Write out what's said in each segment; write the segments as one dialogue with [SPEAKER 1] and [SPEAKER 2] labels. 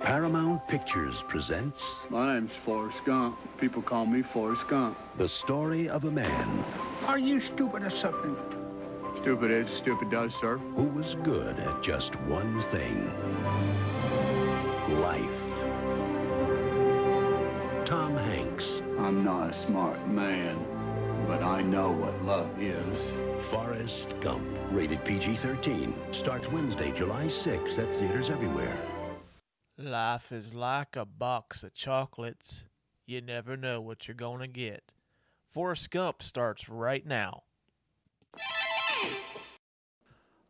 [SPEAKER 1] Paramount Pictures presents
[SPEAKER 2] My name's Forrest Gump. People call me Forrest Gump.
[SPEAKER 1] the story of a man
[SPEAKER 3] Are you stupid or something?
[SPEAKER 2] Stupid is, stupid does, sir.
[SPEAKER 1] who was good at just one thing life. Tom Hanks,
[SPEAKER 2] I'm not a smart man, but I know what love is.
[SPEAKER 1] Forrest Gump, rated PG 13, starts Wednesday, July 6th at theaters everywhere.
[SPEAKER 4] Life is like a box of chocolates. You never know what you're going to get. Forrest Gump starts right now.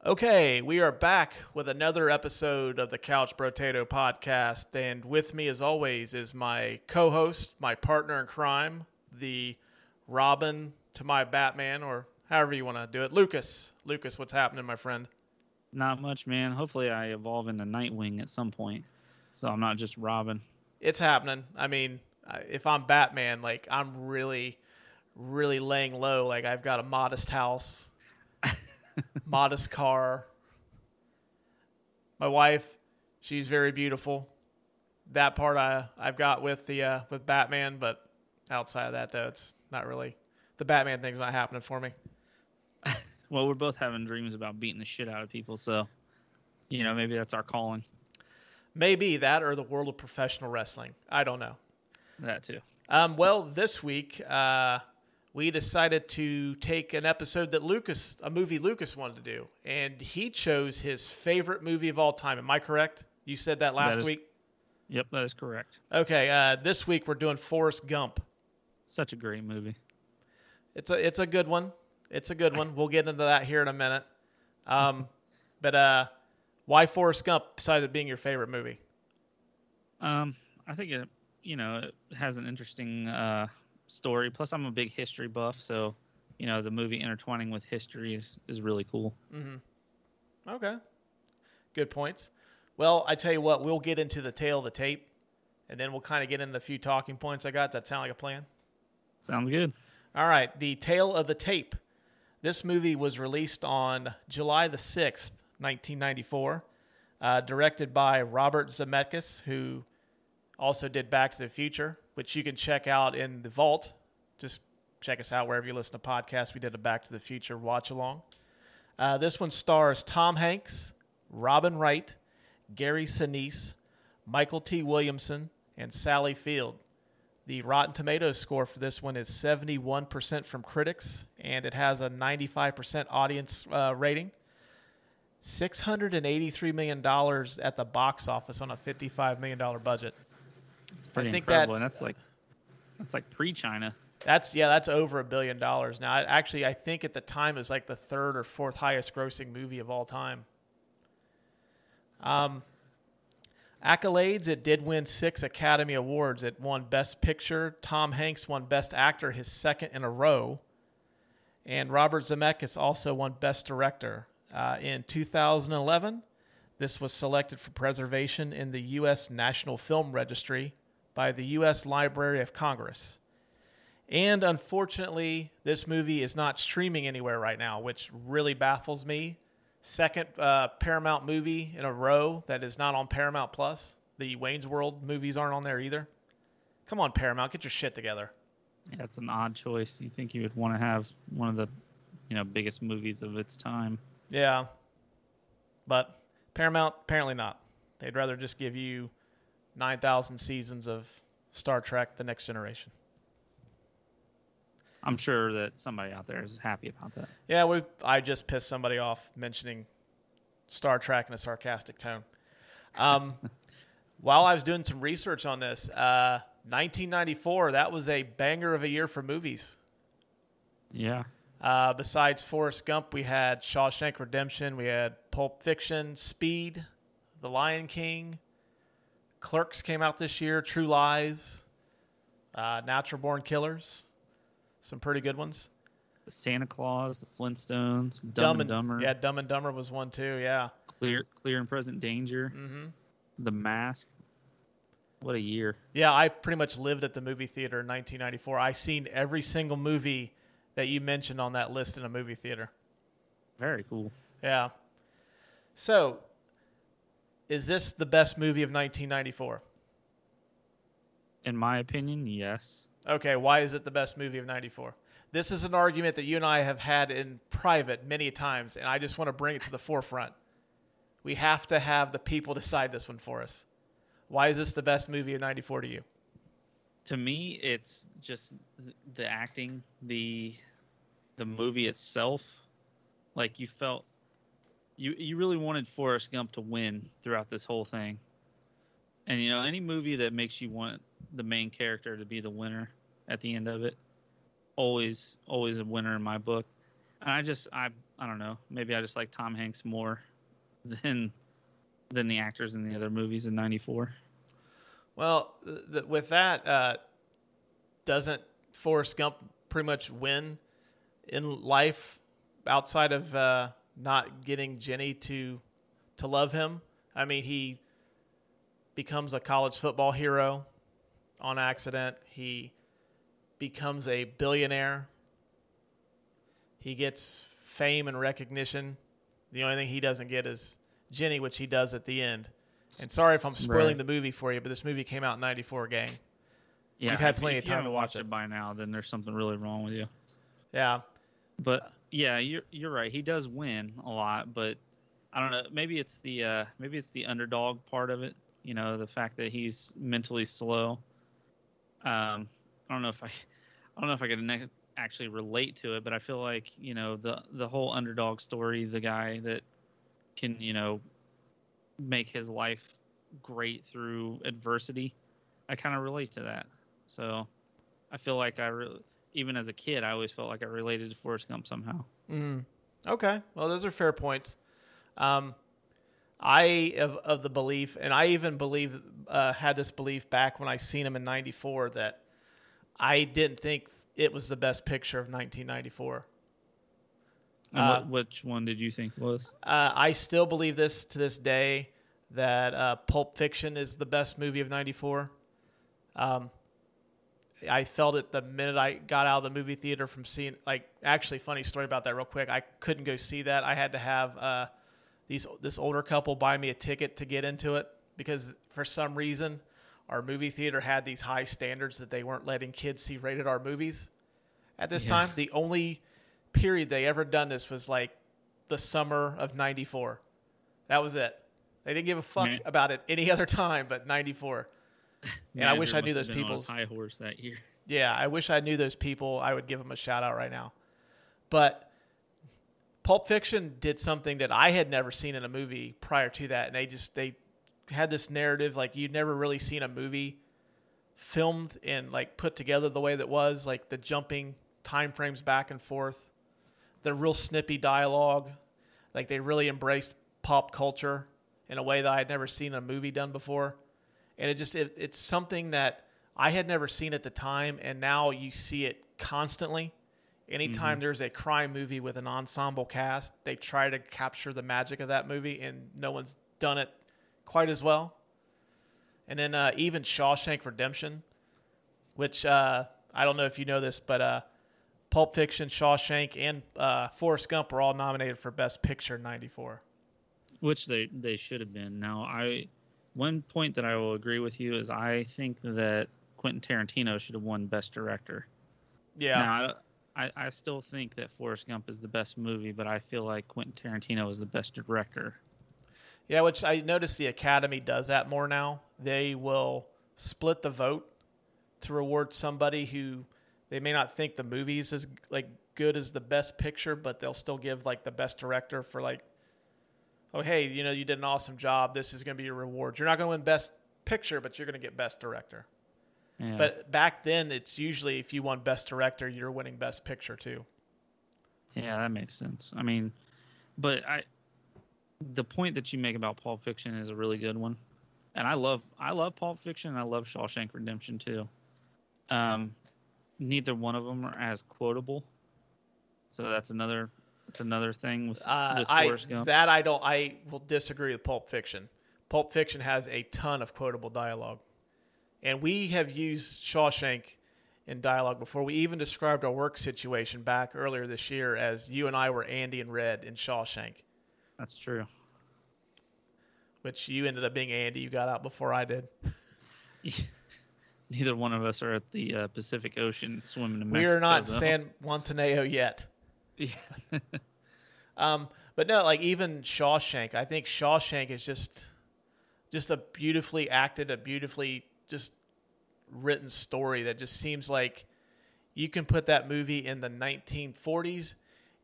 [SPEAKER 4] Okay, we are back with another episode of the Couch Brotato Podcast. And with me, as always, is my co host, my partner in crime, the Robin to my Batman, or however you want to do it. Lucas. Lucas, what's happening, my friend?
[SPEAKER 5] Not much, man. Hopefully, I evolve into Nightwing at some point, so I'm not just Robin.
[SPEAKER 4] it's happening. I mean, if I'm Batman, like I'm really, really laying low. Like I've got a modest house, modest car. My wife, she's very beautiful. That part I I've got with the uh, with Batman, but outside of that though, it's not really the Batman thing's not happening for me.
[SPEAKER 5] Well, we're both having dreams about beating the shit out of people, so you know maybe that's our calling.
[SPEAKER 4] Maybe that or the world of professional wrestling. I don't know.
[SPEAKER 5] That too.
[SPEAKER 4] Um, well, this week uh, we decided to take an episode that Lucas, a movie Lucas wanted to do, and he chose his favorite movie of all time. Am I correct? You said that last
[SPEAKER 5] is-
[SPEAKER 4] week.
[SPEAKER 5] Yep, that is correct.
[SPEAKER 4] Okay, uh, this week we're doing Forrest Gump.
[SPEAKER 5] Such a great movie.
[SPEAKER 4] It's a it's a good one. It's a good one. We'll get into that here in a minute. Um, but uh, why Forrest Gump besides it being your favorite movie?
[SPEAKER 5] Um, I think it, you know, it has an interesting uh, story. Plus, I'm a big history buff, so you know the movie intertwining with history is is really cool. Mm-hmm.
[SPEAKER 4] Okay, good points. Well, I tell you what, we'll get into the tale of the tape, and then we'll kind of get into the few talking points I got. Does that sound like a plan?
[SPEAKER 5] Sounds good.
[SPEAKER 4] All right, the tale of the tape. This movie was released on July the sixth, nineteen ninety four, uh, directed by Robert Zemeckis, who also did Back to the Future, which you can check out in the vault. Just check us out wherever you listen to podcasts. We did a Back to the Future watch along. Uh, this one stars Tom Hanks, Robin Wright, Gary Sinise, Mykelti Williamson, and Sally Field. The Rotten Tomatoes score for this one is 71% from critics, and it has a 95% audience uh, rating. $683 million at the box office on a $55 million budget.
[SPEAKER 5] It's pretty
[SPEAKER 4] think
[SPEAKER 5] incredible,
[SPEAKER 4] that-
[SPEAKER 5] and that's like that's like pre-China.
[SPEAKER 4] That's yeah, that's over a billion dollars now. I, actually, I think at the time it was like the third or fourth highest grossing movie of all time. Um, accolades: It did win six Academy Awards. It won Best Picture. Tom Hanks won Best Actor, his second in a row, and Robert Zemeckis also won Best Director uh, in 2011. This was selected for preservation in the U.S. National Film Registry by the U.S. Library of Congress. And unfortunately, this movie is not streaming anywhere right now, which really baffles me. Second uh, Paramount movie in a row that is not on Paramount Plus. The Wayne's World movies aren't on there either. Come on, Paramount, get your shit together.
[SPEAKER 5] Yeah, that's an odd choice. You think you would want to have one of the, you know, biggest movies of its time.
[SPEAKER 4] Yeah. But Paramount, apparently not. They'd rather just give you 9,000 seasons of Star Trek The Next Generation.
[SPEAKER 5] I'm sure that somebody out there is happy about that.
[SPEAKER 4] Yeah, we. I just pissed somebody off mentioning Star Trek in a sarcastic tone. Um, while I was doing some research on this, uh, 1994, that was a banger of a year for movies.
[SPEAKER 5] Yeah.
[SPEAKER 4] Uh, besides Forrest Gump, we had Shawshank Redemption, we had Pulp Fiction, Speed, The Lion King, Clerks came out this year, True Lies, uh, Natural Born Killers, some pretty good ones.
[SPEAKER 5] The Santa Claus, the Flintstones, Dumb, and Dumber,
[SPEAKER 4] Yeah, Dumb and Dumber was one too. Yeah.
[SPEAKER 5] Clear, Clear and Present Danger,
[SPEAKER 4] hmm
[SPEAKER 5] The Mask. What a year!
[SPEAKER 4] Yeah, I pretty much lived at the movie theater in 1994. I seen every single movie that you mentioned on that list in a movie theater.
[SPEAKER 5] Very cool.
[SPEAKER 4] Yeah. So, is this the best movie of 1994?
[SPEAKER 5] In my opinion, yes.
[SPEAKER 4] Okay, why is it the best movie of 94? This is an argument that you and I have had in private many times, and I just want to bring it to the forefront. We have to have the people decide this one for us. Why is this the best movie of 94 to you?
[SPEAKER 5] To me, it's just the acting, the the movie itself. Like you felt you you really wanted Forrest Gump to win throughout this whole thing. And you know, any movie that makes you want the main character to be the winner at the end of it, always always a winner in my book. And I just I I don't know, maybe I just like Tom Hanks more than than the actors in the other movies in '94.
[SPEAKER 4] Well, th- with that, uh, doesn't Forrest Gump pretty much win in life outside of uh, not getting Jenny to to love him? I mean, he becomes a college football hero on accident. He becomes a billionaire. He gets fame and recognition. The only thing he doesn't get is Jenny, which he does at the end. And sorry if I'm spoiling
[SPEAKER 5] Right.
[SPEAKER 4] the movie for you, but this movie came out in '94, gang.
[SPEAKER 5] Yeah,
[SPEAKER 4] You've had plenty
[SPEAKER 5] if
[SPEAKER 4] of time to
[SPEAKER 5] haven't
[SPEAKER 4] watch it.
[SPEAKER 5] it by now. Then there's something really wrong with you.
[SPEAKER 4] Yeah,
[SPEAKER 5] But yeah, you're you're right. He does win a lot, but I don't know. Maybe it's the uh, maybe it's the underdog part of it. You know, the fact that he's mentally slow. Um, I don't know if I, I don't know if I could ne- actually relate to it, but I feel like you know the the whole underdog story, the guy that can you know make his life great through adversity. I kind of relate to that. So I feel like I really, even as a kid, I always felt like I related to Forrest Gump somehow.
[SPEAKER 4] Mm. Okay. Well, those are fair points. Um, I of of the belief, and I even believe uh, had this belief back when I seen him in '94 that I didn't think it was the best picture of 1994.
[SPEAKER 5] And
[SPEAKER 4] Uh,
[SPEAKER 5] what, which one did you think was?
[SPEAKER 4] Uh, I still believe this to this day that uh, Pulp Fiction is the best movie of '94. Um, I felt it the minute I got out of the movie theater from seeing. Like, actually, funny story about that, real quick. I couldn't go see that. I had to have uh, these this older couple buy me a ticket to get into it because for some reason our movie theater had these high standards that they weren't letting kids see rated R movies at this
[SPEAKER 5] Yeah.
[SPEAKER 4] time. The only period they ever done this was like the summer of 94. That was it. They didn't give a fuck
[SPEAKER 5] Man.
[SPEAKER 4] about it any other time but 94. And I wish I knew those
[SPEAKER 5] have been on his
[SPEAKER 4] people's-
[SPEAKER 5] high horse that year.
[SPEAKER 4] Yeah, I wish I knew those people. I would give them a shout out right now. But Pulp Fiction did something that I had never seen in a movie prior to that, and they just they had this narrative like you'd never really seen a movie filmed and like put together the way that was like the jumping time frames back and forth, the real snippy dialogue, like they really embraced pop culture in a way that I had never seen a movie done before, and it just it, it's something that I had never seen at the time, and now you see it constantly. Anytime there's a crime movie with an ensemble cast, they try to capture the magic of that movie, and no one's done it quite as well. And then uh, even Shawshank Redemption, which uh, I don't know if you know this, but uh, Pulp Fiction, Shawshank, and uh, Forrest Gump were all nominated for Best Picture in '94.
[SPEAKER 5] which they they should have been. Now, I one point that I will agree with you is I think that Quentin Tarantino should have won Best Director.
[SPEAKER 4] Yeah,
[SPEAKER 5] Now, I, I I still think that Forrest Gump is the best movie, but I feel like Quentin Tarantino is the best director.
[SPEAKER 4] Yeah, which I notice the Academy does that more now. They will split the vote to reward somebody who they may not think the movie's as like good as the best picture, but they'll still give like the best director for like, oh hey, you know you did an awesome job. This is going to be your reward. You're not going to win best picture, but you're going to get best director.
[SPEAKER 5] Yeah.
[SPEAKER 4] But back then, it's usually if you won best director, you're winning best picture too.
[SPEAKER 5] Yeah, that makes sense. I mean, but I the point that you make about Pulp Fiction is a really good one. And I love I love Pulp Fiction and I love Shawshank Redemption too. Um neither one of them are as quotable. So that's another that's another thing with,
[SPEAKER 4] Uh,
[SPEAKER 5] with
[SPEAKER 4] I
[SPEAKER 5] Gump.
[SPEAKER 4] that I don't. I will disagree with Pulp Fiction. Pulp Fiction has a ton of quotable dialogue, and we have used Shawshank in dialogue before. We even described our work situation back earlier this year as you and I were Andy and Red in Shawshank.
[SPEAKER 5] That's true.
[SPEAKER 4] which you ended up being Andy. You got out before I did.
[SPEAKER 5] Neither one of us are at the uh, Pacific Ocean swimming in
[SPEAKER 4] we
[SPEAKER 5] Mexico.
[SPEAKER 4] are not
[SPEAKER 5] though.
[SPEAKER 4] San Montenegro yet.
[SPEAKER 5] Yeah.
[SPEAKER 4] Um, but no, like even Shawshank, I think Shawshank is just just a beautifully acted, a beautifully just written story that just seems like you can put that movie in the 1940s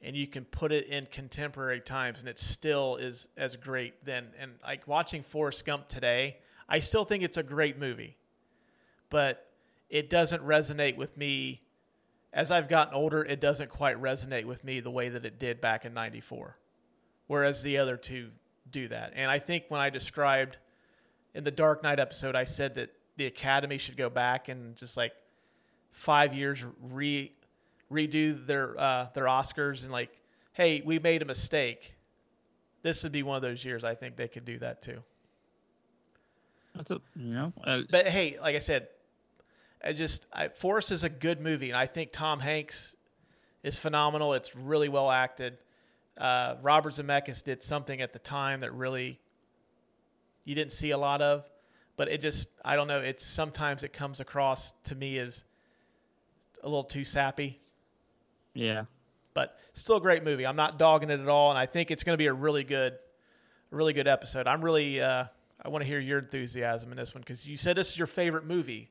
[SPEAKER 4] and you can put it in contemporary times and it still is as great then and like watching Forrest Gump today, I still think it's a great movie. But it doesn't resonate with me as I've gotten older, it doesn't quite resonate with me the way that it did back in 94. Whereas the other two do that. And I think when I described in the Dark Knight episode, I said that the Academy should go back and just like five years re redo their uh, their Oscars and like, hey, we made a mistake. This would be one of those years I think they could do that too.
[SPEAKER 5] That's a you know. Uh,
[SPEAKER 4] But hey, like I said, I just I, Forrest is a good movie, and I think Tom Hanks is phenomenal. It's really well acted. Uh, Robert Zemeckis did something at the time that really you didn't see a lot of, but it just I don't know. It's sometimes it comes across to me as a little too sappy,
[SPEAKER 5] yeah.
[SPEAKER 4] but still a great movie. I'm not dogging it at all, and I think it's going to be a really good, really good episode. I'm really uh, I want to hear your enthusiasm in this one because you said this is your favorite movie.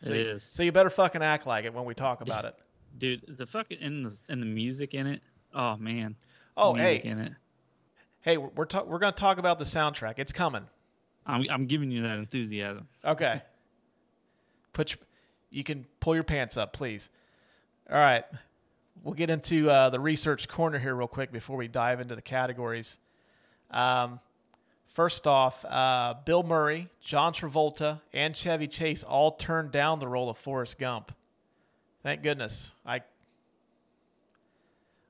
[SPEAKER 4] So,
[SPEAKER 5] It is.
[SPEAKER 4] So you better fucking act like it when we talk about it.
[SPEAKER 5] Dude, the fucking and the, and the music in it. Oh man.
[SPEAKER 4] Oh, hey,
[SPEAKER 5] in it.
[SPEAKER 4] hey, we're we're, ta- we're going to talk about the soundtrack. It's coming.
[SPEAKER 5] I'm I'm giving you that enthusiasm.
[SPEAKER 4] Okay. Put your, you can pull your pants up, please. All right. We'll get into uh, the research corner here real quick before we dive into the categories. Um, first off, uh, Bill Murray, John Travolta, and Chevy Chase all turned down the role of Forrest Gump. Thank goodness. I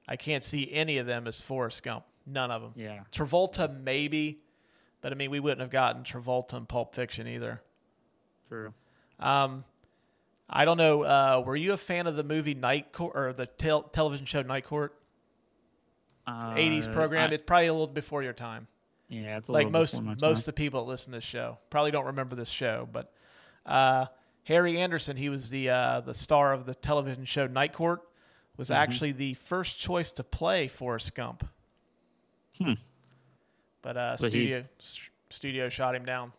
[SPEAKER 4] I can't see any of them as Forrest Gump. None of them.
[SPEAKER 5] Yeah.
[SPEAKER 4] Travolta maybe, but I mean we wouldn't have gotten Travolta in Pulp Fiction either.
[SPEAKER 5] True.
[SPEAKER 4] Um, I don't know. Uh, were you a fan of the movie Night Court or the tel- television show Night Court?
[SPEAKER 5] Uh,
[SPEAKER 4] 80s program.
[SPEAKER 5] I-
[SPEAKER 4] it's probably a little before your time.
[SPEAKER 5] Yeah, it's a
[SPEAKER 4] like most most of the people that listen to this show probably don't remember this show, but uh, Harry Anderson, he was the uh, the star of the television show Night Court, was
[SPEAKER 5] Mm-hmm.
[SPEAKER 4] actually the first choice to play Forrest Gump.
[SPEAKER 5] Hmm.
[SPEAKER 4] But uh,
[SPEAKER 5] But he-
[SPEAKER 4] studio s- studio shot him down.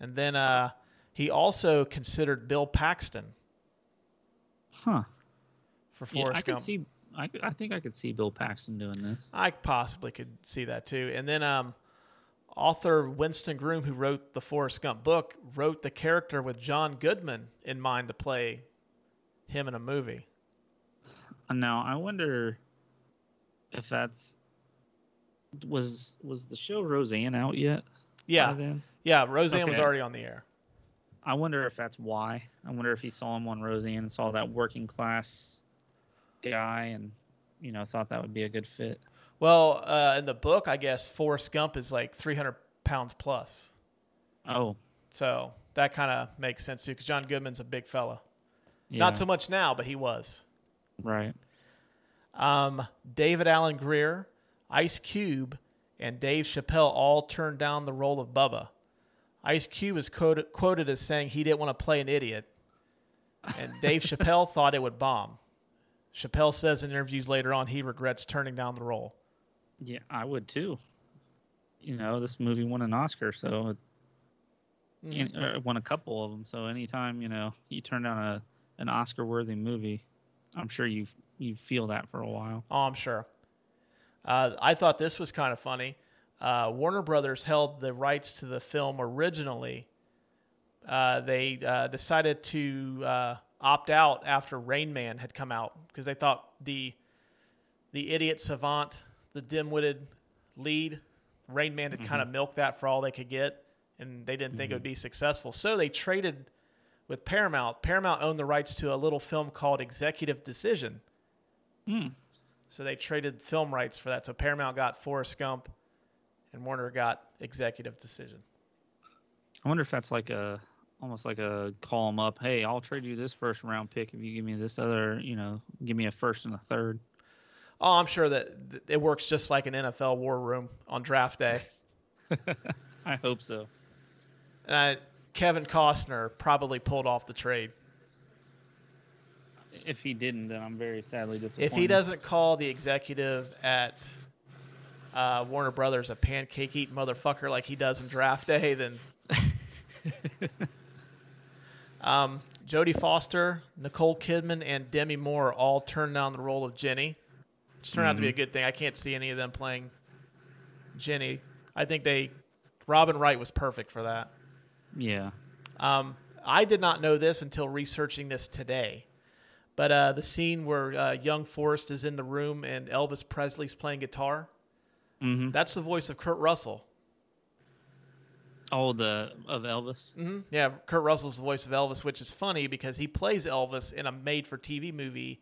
[SPEAKER 4] And then uh, he also considered Bill Paxton
[SPEAKER 5] Huh.
[SPEAKER 4] for
[SPEAKER 5] Yeah,
[SPEAKER 4] Forrest
[SPEAKER 5] I could
[SPEAKER 4] Gump.
[SPEAKER 5] see. I, I think I could see Bill Paxton doing this.
[SPEAKER 4] I possibly could see that too. And then um, author Winston Groom, who wrote the Forrest Gump book, wrote the character with John Goodman in mind to play him in a movie.
[SPEAKER 5] Uh, Now I wonder if that's was was the show Roseanne out yet?
[SPEAKER 4] Yeah, yeah. Roseanne was already on the air.
[SPEAKER 5] I wonder if that's why. I wonder if he saw him on Roseanne and saw that working class guy and you know thought that would be a good fit.
[SPEAKER 4] Well, uh, in the book, I guess Forrest Gump is like 300 pounds plus,
[SPEAKER 5] Oh,
[SPEAKER 4] so that kind of makes sense too. Because John Goodman's a big fella.
[SPEAKER 5] yeah,
[SPEAKER 4] Not so much now, but he was.
[SPEAKER 5] right.
[SPEAKER 4] Um, David Alan Grier, Ice Cube, and Dave Chappelle all turned down the role of Bubba. Ice Cube is quoted, quoted as saying he didn't want to play an idiot, and Dave Chappelle thought it would bomb. Chappelle says in interviews later on he regrets turning down the role.
[SPEAKER 5] Yeah, I would too. You know, this movie won an Oscar, so it,
[SPEAKER 4] Mm.
[SPEAKER 5] and- won a couple of them. So anytime you know you turn down a an Oscar-worthy movie, I'm sure you you feel that for a while.
[SPEAKER 4] Oh, I'm sure. Uh, I thought this was kind of funny. Uh, Warner Brothers held the rights to the film originally. Uh, they uh, decided to uh, opt out after Rain Man had come out because they thought the the idiot savant, the dim-witted lead, Rain Man had kind of milked that for all they could get, and they didn't think it would be successful. So they traded with Paramount. Paramount owned the rights to a little film called Executive Decision.
[SPEAKER 5] Hmm.
[SPEAKER 4] So they traded film rights for that. So Paramount got Forrest Gump, and Warner got Executive Decision.
[SPEAKER 5] I wonder if that's like a almost like a call 'em up. Hey, I'll trade you this first round pick if you give me this other. You know, give me a first and a third.
[SPEAKER 4] Oh, I'm sure that th- it works just like an NFL war room on draft day.
[SPEAKER 5] I hope so.
[SPEAKER 4] Uh, Kevin Costner probably pulled off the trade.
[SPEAKER 5] If he didn't, then I'm very sadly disappointed.
[SPEAKER 4] If he doesn't call the executive at uh, Warner Brothers a pancake eating motherfucker like he does in draft day, then. um, Jodie Foster, Nicole Kidman, and Demi Moore all turned down the role of Jenny. Which turned out to be a good thing. I can't see any of them playing Jenny. I think they. Robin Wright was perfect for that.
[SPEAKER 5] yeah,
[SPEAKER 4] Um, I did not know this until researching this today. But uh, the scene where uh, young Forrest is in the room and Elvis Presley's playing guitar,
[SPEAKER 5] Mhm.
[SPEAKER 4] that's the voice of Kurt Russell.
[SPEAKER 5] Oh the of Elvis.
[SPEAKER 4] hmm Yeah, Kurt Russell's the voice of Elvis, which is funny because he plays Elvis in a made-for-TV movie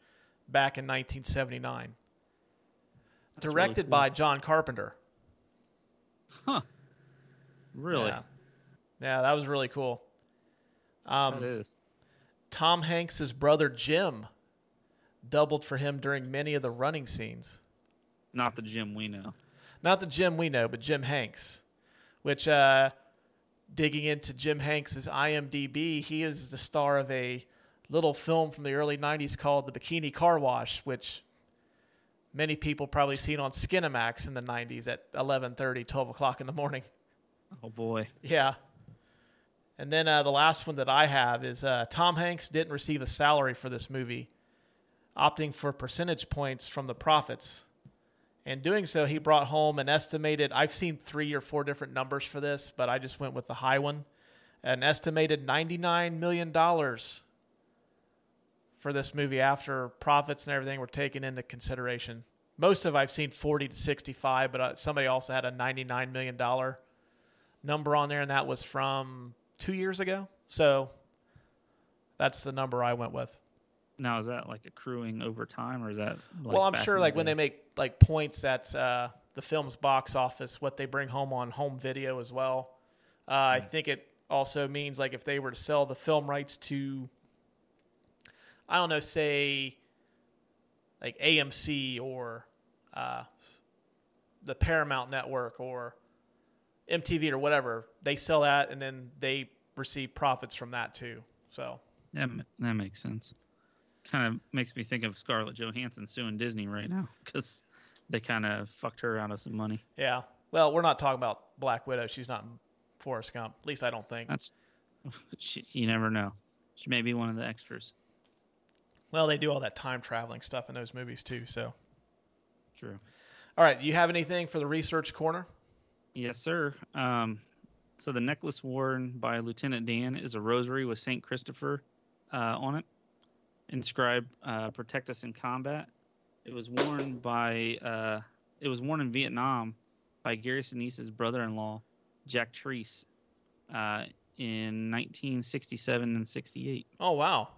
[SPEAKER 4] back in 1979,
[SPEAKER 5] really
[SPEAKER 4] directed
[SPEAKER 5] cool.
[SPEAKER 4] by John Carpenter.
[SPEAKER 5] Huh? Really?
[SPEAKER 4] Yeah. yeah, that was really cool. Um,
[SPEAKER 5] that is.
[SPEAKER 4] Tom Hanks's brother Jim doubled for him during many of the running scenes.
[SPEAKER 5] Not the Jim we know.
[SPEAKER 4] Not the Jim we know, but Jim Hanks, which, uh, digging into Jim Hanks's IMDb, he is the star of a little film from the early 90s called The Bikini Car Wash, which many people probably seen on Skinamax in the 90s at 11.30, 12 o'clock in the morning.
[SPEAKER 5] Oh boy.
[SPEAKER 4] Yeah. And then uh, the last one that I have is uh, Tom Hanks didn't receive a salary for this movie, opting for percentage points from the profits. And doing so, he brought home an estimated, I've seen three or four different numbers for this, but I just went with the high one. An estimated $99 million for this movie after profits and everything were taken into consideration. Most of I've seen 40 to 65, but uh, somebody also had a $99 million number on there, and that was from two years ago. So that's the number I went with.
[SPEAKER 5] Now is that like accruing over time, or is that? Like
[SPEAKER 4] well, I'm sure
[SPEAKER 5] in
[SPEAKER 4] like when
[SPEAKER 5] day?
[SPEAKER 4] they make like points, that's uh, the film's box office, what they bring home on home video as well. Uh, I think it also means like if they were to sell the film rights to, I don't know, say like AMC or uh, the Paramount Network or MTV or whatever, they sell that and then they receive profits from that too. So
[SPEAKER 5] That, that makes sense. Kind of makes me think of Scarlett Johansson suing Disney right now because they kind of fucked her out of some money.
[SPEAKER 4] yeah. Well, we're not talking about Black Widow. She's not Forrest Gump. At least I don't think.
[SPEAKER 5] That's she, you never know. She may be one of the extras.
[SPEAKER 4] Well, they do all that time traveling stuff in those movies too. So,
[SPEAKER 5] True.
[SPEAKER 4] all right, you have anything for the research corner?
[SPEAKER 5] Yes, sir. Um, so the necklace worn by Lieutenant Dan is a rosary with Saint Christopher uh, on it, inscribed uh, "Protect us in combat." It was worn by uh, it was worn in Vietnam by Gary Sinise's brother-in-law, Jack Treese, uh, in 1967 and 68.
[SPEAKER 4] Oh wow,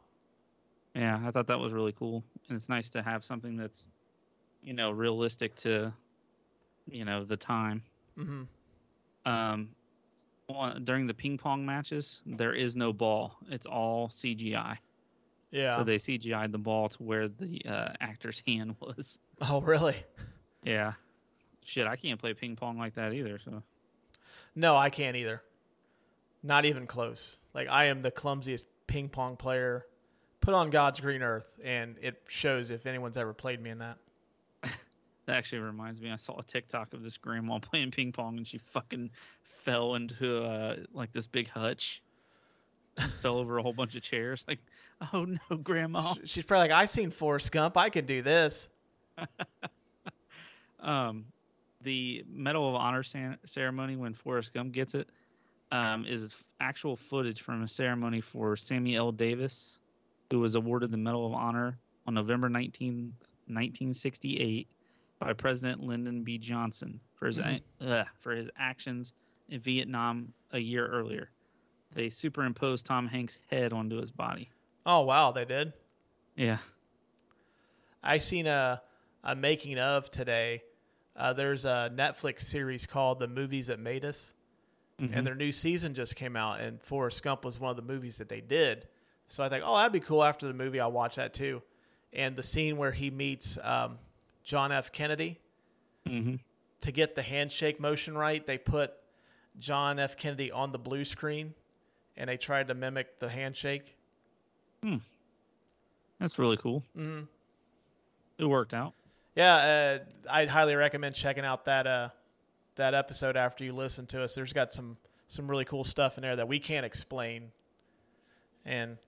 [SPEAKER 5] Yeah, I thought that was really cool, and it's nice to have something that's, you know, realistic to, you know, the time.
[SPEAKER 4] hmm
[SPEAKER 5] Um, during the ping pong matches, there is no ball; it's all CGI.
[SPEAKER 4] Yeah.
[SPEAKER 5] So they CGI'd the ball to where the uh, actor's hand was.
[SPEAKER 4] oh really?
[SPEAKER 5] Yeah, shit, I can't play ping pong like that either. So
[SPEAKER 4] No, I can't either. Not even close. Like I am the clumsiest ping pong player put on God's green earth, and it shows if anyone's ever played me in that.
[SPEAKER 5] that actually reminds me, I saw a TikTok of this grandma playing ping pong, and she fucking fell into uh, like this big hutch. fell over a whole bunch of chairs. Like, oh no, grandma.
[SPEAKER 4] She's probably like, I've seen Forrest Gump. I can do this.
[SPEAKER 5] um, the Medal of Honor san- ceremony when Forrest Gump gets it um, is actual footage from a ceremony for Sammy L. Davis, who was awarded the Medal of Honor on November 19, 1968 by President Lyndon B. Johnson for his a- uh, for his actions in Vietnam a year earlier. They superimposed Tom Hanks' head onto his body.
[SPEAKER 4] Oh wow, they did.
[SPEAKER 5] Yeah.
[SPEAKER 4] I seen a a making of today. Uh, there's a Netflix series called The Movies That Made Us, and their new season just came out. And Forrest Gump was one of the movies that they did. So I think, oh, that'd be cool. After the movie, I'll watch that too. And the scene where he meets um, John F. Kennedy
[SPEAKER 5] hmm
[SPEAKER 4] to get the handshake motion right, they put John F. Kennedy on the blue screen, and they tried to mimic the handshake.
[SPEAKER 5] That's really cool.
[SPEAKER 4] Mhm.
[SPEAKER 5] It worked out.
[SPEAKER 4] Yeah, uh, I'd highly recommend checking out that uh, that episode after you listen to us. There's got some some really cool stuff in there that we can't explain, and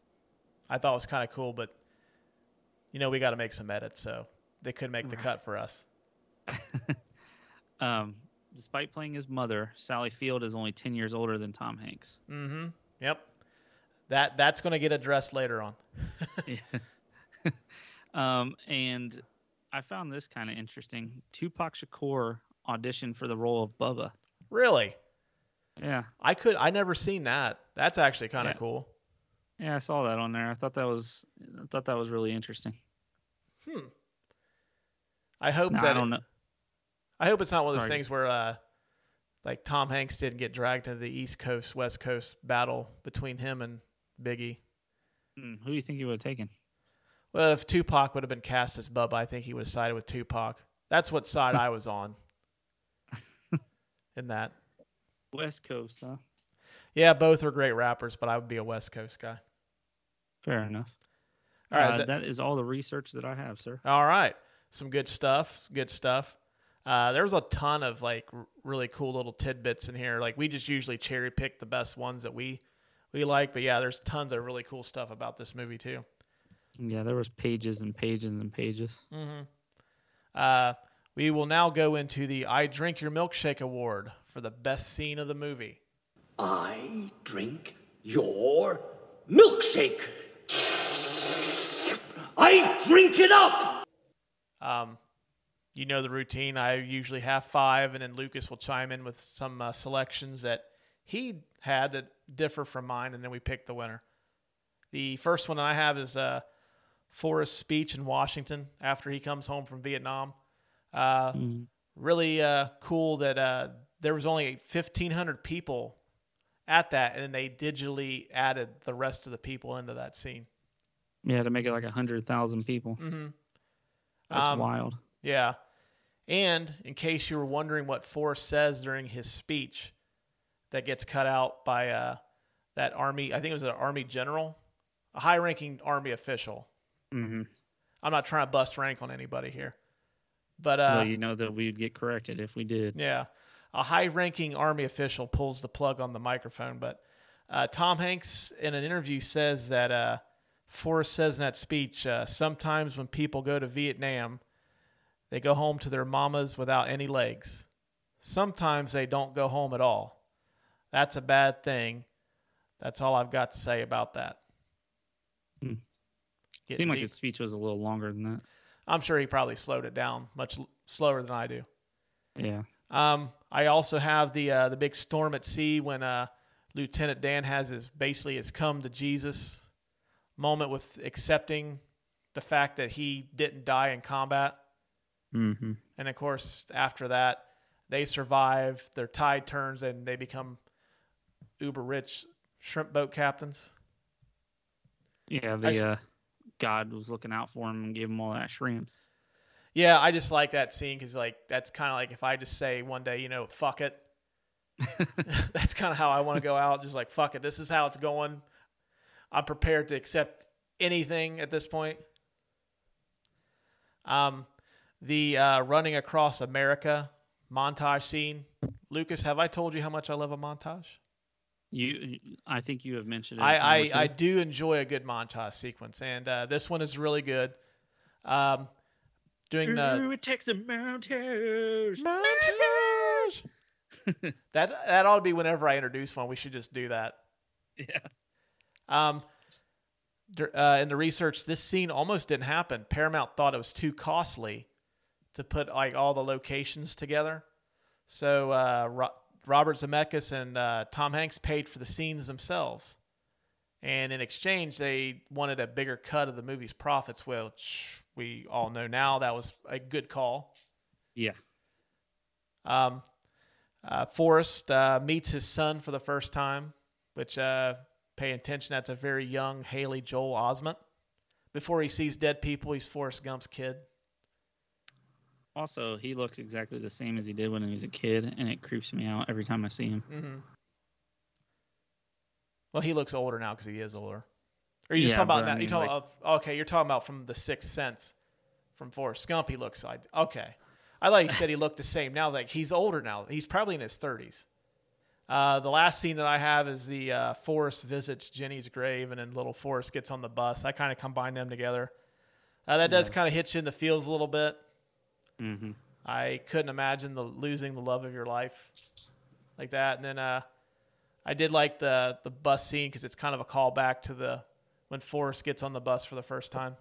[SPEAKER 4] I thought was kind of cool. But you know, we got to make some edits, so they couldn't make the cut for us.
[SPEAKER 5] Um, despite playing his mother, Sally Field is only 10 years older than Tom Hanks.
[SPEAKER 4] Mm-hmm. Yep. That that's going to get addressed later on.
[SPEAKER 5] Um, and I found this kind of interesting. Tupac Shakur auditioned for the role of Bubba.
[SPEAKER 4] Really,
[SPEAKER 5] Yeah.
[SPEAKER 4] I could I never seen that. That's actually kind of
[SPEAKER 5] Yeah.
[SPEAKER 4] cool.
[SPEAKER 5] Yeah, I saw that on there. I thought that was I thought that was really interesting. Hmm.
[SPEAKER 4] I hope
[SPEAKER 5] Now,
[SPEAKER 4] that
[SPEAKER 5] I don't
[SPEAKER 4] it-
[SPEAKER 5] know.
[SPEAKER 4] I hope it's not one of those
[SPEAKER 5] Sorry.
[SPEAKER 4] things where uh, like Tom Hanks didn't get dragged into the East Coast West Coast battle between him and Biggie.
[SPEAKER 5] Hmm, Who do you think he would have taken?
[SPEAKER 4] Well, if Tupac would have been cast as Bubba, I think he would have sided with Tupac. That's what side I was on. In that,
[SPEAKER 5] West Coast, huh?
[SPEAKER 4] yeah, both are great rappers, but I would be a West Coast guy.
[SPEAKER 5] Fair enough.
[SPEAKER 4] All right,
[SPEAKER 5] Uh,
[SPEAKER 4] is that-
[SPEAKER 5] that is all the research that I have, sir.
[SPEAKER 4] All right, some good stuff. Good stuff. Uh, there was a ton of like r- really cool little tidbits in here. Like we just usually cherry pick the best ones that we we like, but yeah, there's tons of really cool stuff about this movie too.
[SPEAKER 5] Yeah, there was pages and pages and pages.
[SPEAKER 4] Uh, we will now go into the I Drink Your Milkshake Award for the best scene of the movie.
[SPEAKER 6] I drink your milkshake. I drink it up.
[SPEAKER 4] Um, you know the routine. I usually have five, and then Lucas will chime in with some uh, selections that he had that differ from mine, and then we picked the winner. The first one that I have is uh, Forrest's speech in Washington after he comes home from Vietnam. Uh, Really uh, cool that uh, there was only 1,500 people at that, and they digitally added the rest of the people into that scene.
[SPEAKER 5] Yeah, to make it like a hundred thousand people.
[SPEAKER 4] Mm-hmm.
[SPEAKER 5] That's
[SPEAKER 4] Um,
[SPEAKER 5] wild.
[SPEAKER 4] Yeah. And in case you were wondering what Forrest says during his speech that gets cut out by uh, that Army, I think it was an Army general, a high ranking Army official.
[SPEAKER 5] Mm-hmm.
[SPEAKER 4] I'm not trying to bust rank on anybody here. But uh,
[SPEAKER 5] well, you know that we'd get corrected if we did.
[SPEAKER 4] yeah, a high ranking Army official pulls the plug on the microphone. But uh, Tom Hanks, in an interview, says that uh, Forrest says in that speech uh, sometimes when people go to Vietnam, they go home to their mamas without any legs. Sometimes they don't go home at all. That's a bad thing. That's all I've got to say about that.
[SPEAKER 5] Hmm. Seemed like his speech was a little longer than that.
[SPEAKER 4] I'm sure he probably slowed it down much l- slower than I do.
[SPEAKER 5] Yeah.
[SPEAKER 4] Um, I also have the uh, the big storm at sea when uh, Lieutenant Dan has his basically his come to Jesus moment with accepting the fact that he didn't die in combat,
[SPEAKER 5] Mm-hmm.
[SPEAKER 4] and of course after that they survive. Their tide turns and they become uber rich shrimp boat captains.
[SPEAKER 5] Yeah, the uh, God was looking out for him and gave him all that shrimps.
[SPEAKER 4] Yeah, I just like that scene because like that's kind of like if I just say one day, you know, fuck it. that's kind of how I want to go out. Just like fuck it. This is how it's going. I'm prepared to accept anything at this point. Um, the uh, running across America montage scene. Lucas, have I told you how much I love a montage?
[SPEAKER 5] You, I think you have mentioned it.
[SPEAKER 4] I, I. I do enjoy a good montage sequence, and uh, this one is really good. Um, doing the
[SPEAKER 5] it takes a montage.
[SPEAKER 4] montage. that that ought to be whenever I introduce one. We should just do that.
[SPEAKER 5] Yeah.
[SPEAKER 4] Um, uh, in the research, this scene almost didn't happen. Paramount thought it was too costly to put like all the locations together, so uh, Robert Zemeckis and uh, Tom Hanks paid for the scenes themselves, and in exchange, they wanted a bigger cut of the movie's profits, which we all know now that was a good call.
[SPEAKER 5] Yeah.
[SPEAKER 4] Um, uh, Forrest uh, meets his son for the first time, which uh, pay attention. That's a very young Haley Joel Osment. Before he sees dead people, he's Forrest Gump's kid.
[SPEAKER 5] Also, he looks exactly the same as he did when he was a kid, and it creeps me out every time I see him.
[SPEAKER 4] Mm-hmm. Well, he looks older now because he is older. Or you just
[SPEAKER 5] Yeah,
[SPEAKER 4] talking about
[SPEAKER 5] but I
[SPEAKER 4] now? You
[SPEAKER 5] mean,
[SPEAKER 4] talking
[SPEAKER 5] like-
[SPEAKER 4] about okay? You're talking about from the Sixth Sense, from Forrest Gump. He looks like okay. I thought you said he looked the same now. Like he's older now. He's probably in his thirties. Uh, the last scene that I have is the uh, Forrest visits Jenny's grave, and then little Forrest gets on the bus. I kind of combine them together. Uh, that does kind of hit you in the feels a little bit.
[SPEAKER 5] Mm-hmm.
[SPEAKER 4] I couldn't imagine the losing the love of your life like that. And then uh, I did like the the bus scene because it's kind of a callback to the when Forrest gets on the bus for the first time.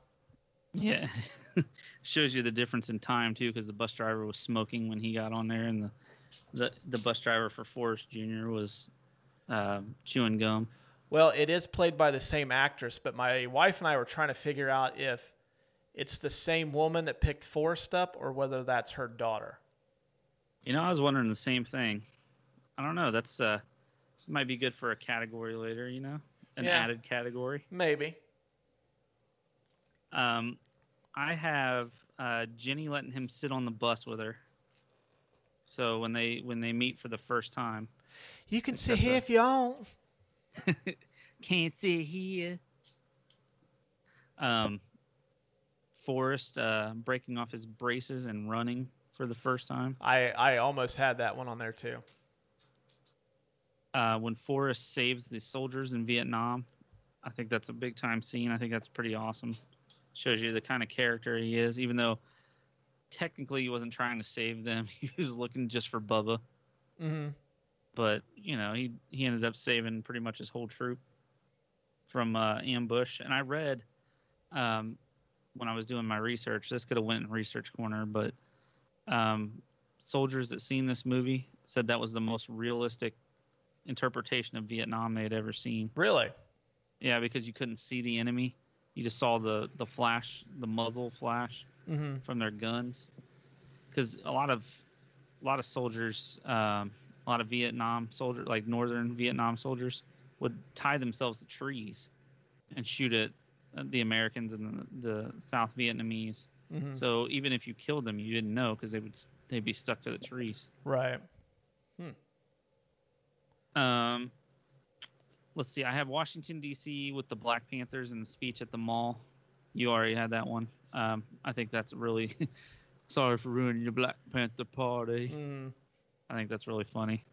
[SPEAKER 5] Yeah, shows you the difference in time too, because the bus driver was smoking when he got on there, and the the, the bus driver for Forrest Jr. was uh, chewing gum.
[SPEAKER 4] Well, it is played by the same actress, but my wife and I were trying to figure out if it's the same woman that picked Forrest up or whether that's her daughter.
[SPEAKER 5] You know, I was wondering the same thing. I don't know. That's uh, might be good for a category later. You know, an
[SPEAKER 4] Yeah.
[SPEAKER 5] added category.
[SPEAKER 4] Maybe.
[SPEAKER 5] Um, I have uh, Jenny letting him sit on the bus with her. So when they when they meet for the first time,
[SPEAKER 4] You can sit here if you want.
[SPEAKER 5] can't sit here. Um, Forrest uh, breaking off his braces and running for the first time.
[SPEAKER 4] I, I almost had that one on there too.
[SPEAKER 5] Uh, when Forrest saves the soldiers in Vietnam, I think that's a big time scene. I think that's pretty awesome. Shows you the kind of character he is, even though technically he wasn't trying to save them. He was looking just for Bubba.
[SPEAKER 4] Mm-hmm.
[SPEAKER 5] but you know he he ended up saving pretty much his whole troop from uh, ambush. And I read um, when I was doing my research, this could have went in research corner, but um, soldiers that seen this movie said that was the most realistic interpretation of Vietnam they had ever seen.
[SPEAKER 4] Really?
[SPEAKER 5] Yeah, because you couldn't see the enemy, you just saw the the flash, the muzzle flash
[SPEAKER 4] Mm-hmm.
[SPEAKER 5] from their guns because a lot of a lot of soldiers um, a lot of vietnam soldiers like northern vietnam soldiers would tie themselves to trees and shoot at the americans and the, the south vietnamese
[SPEAKER 4] Mm-hmm.
[SPEAKER 5] so even if you killed them you didn't know because they would they'd be stuck to the trees
[SPEAKER 4] Right.
[SPEAKER 5] um let's see i have washington d.c with the black panthers and the speech at the mall you already had that one um, i think that's really sorry for ruining your black panther party
[SPEAKER 4] Mm-hmm.
[SPEAKER 5] I think that's really funny.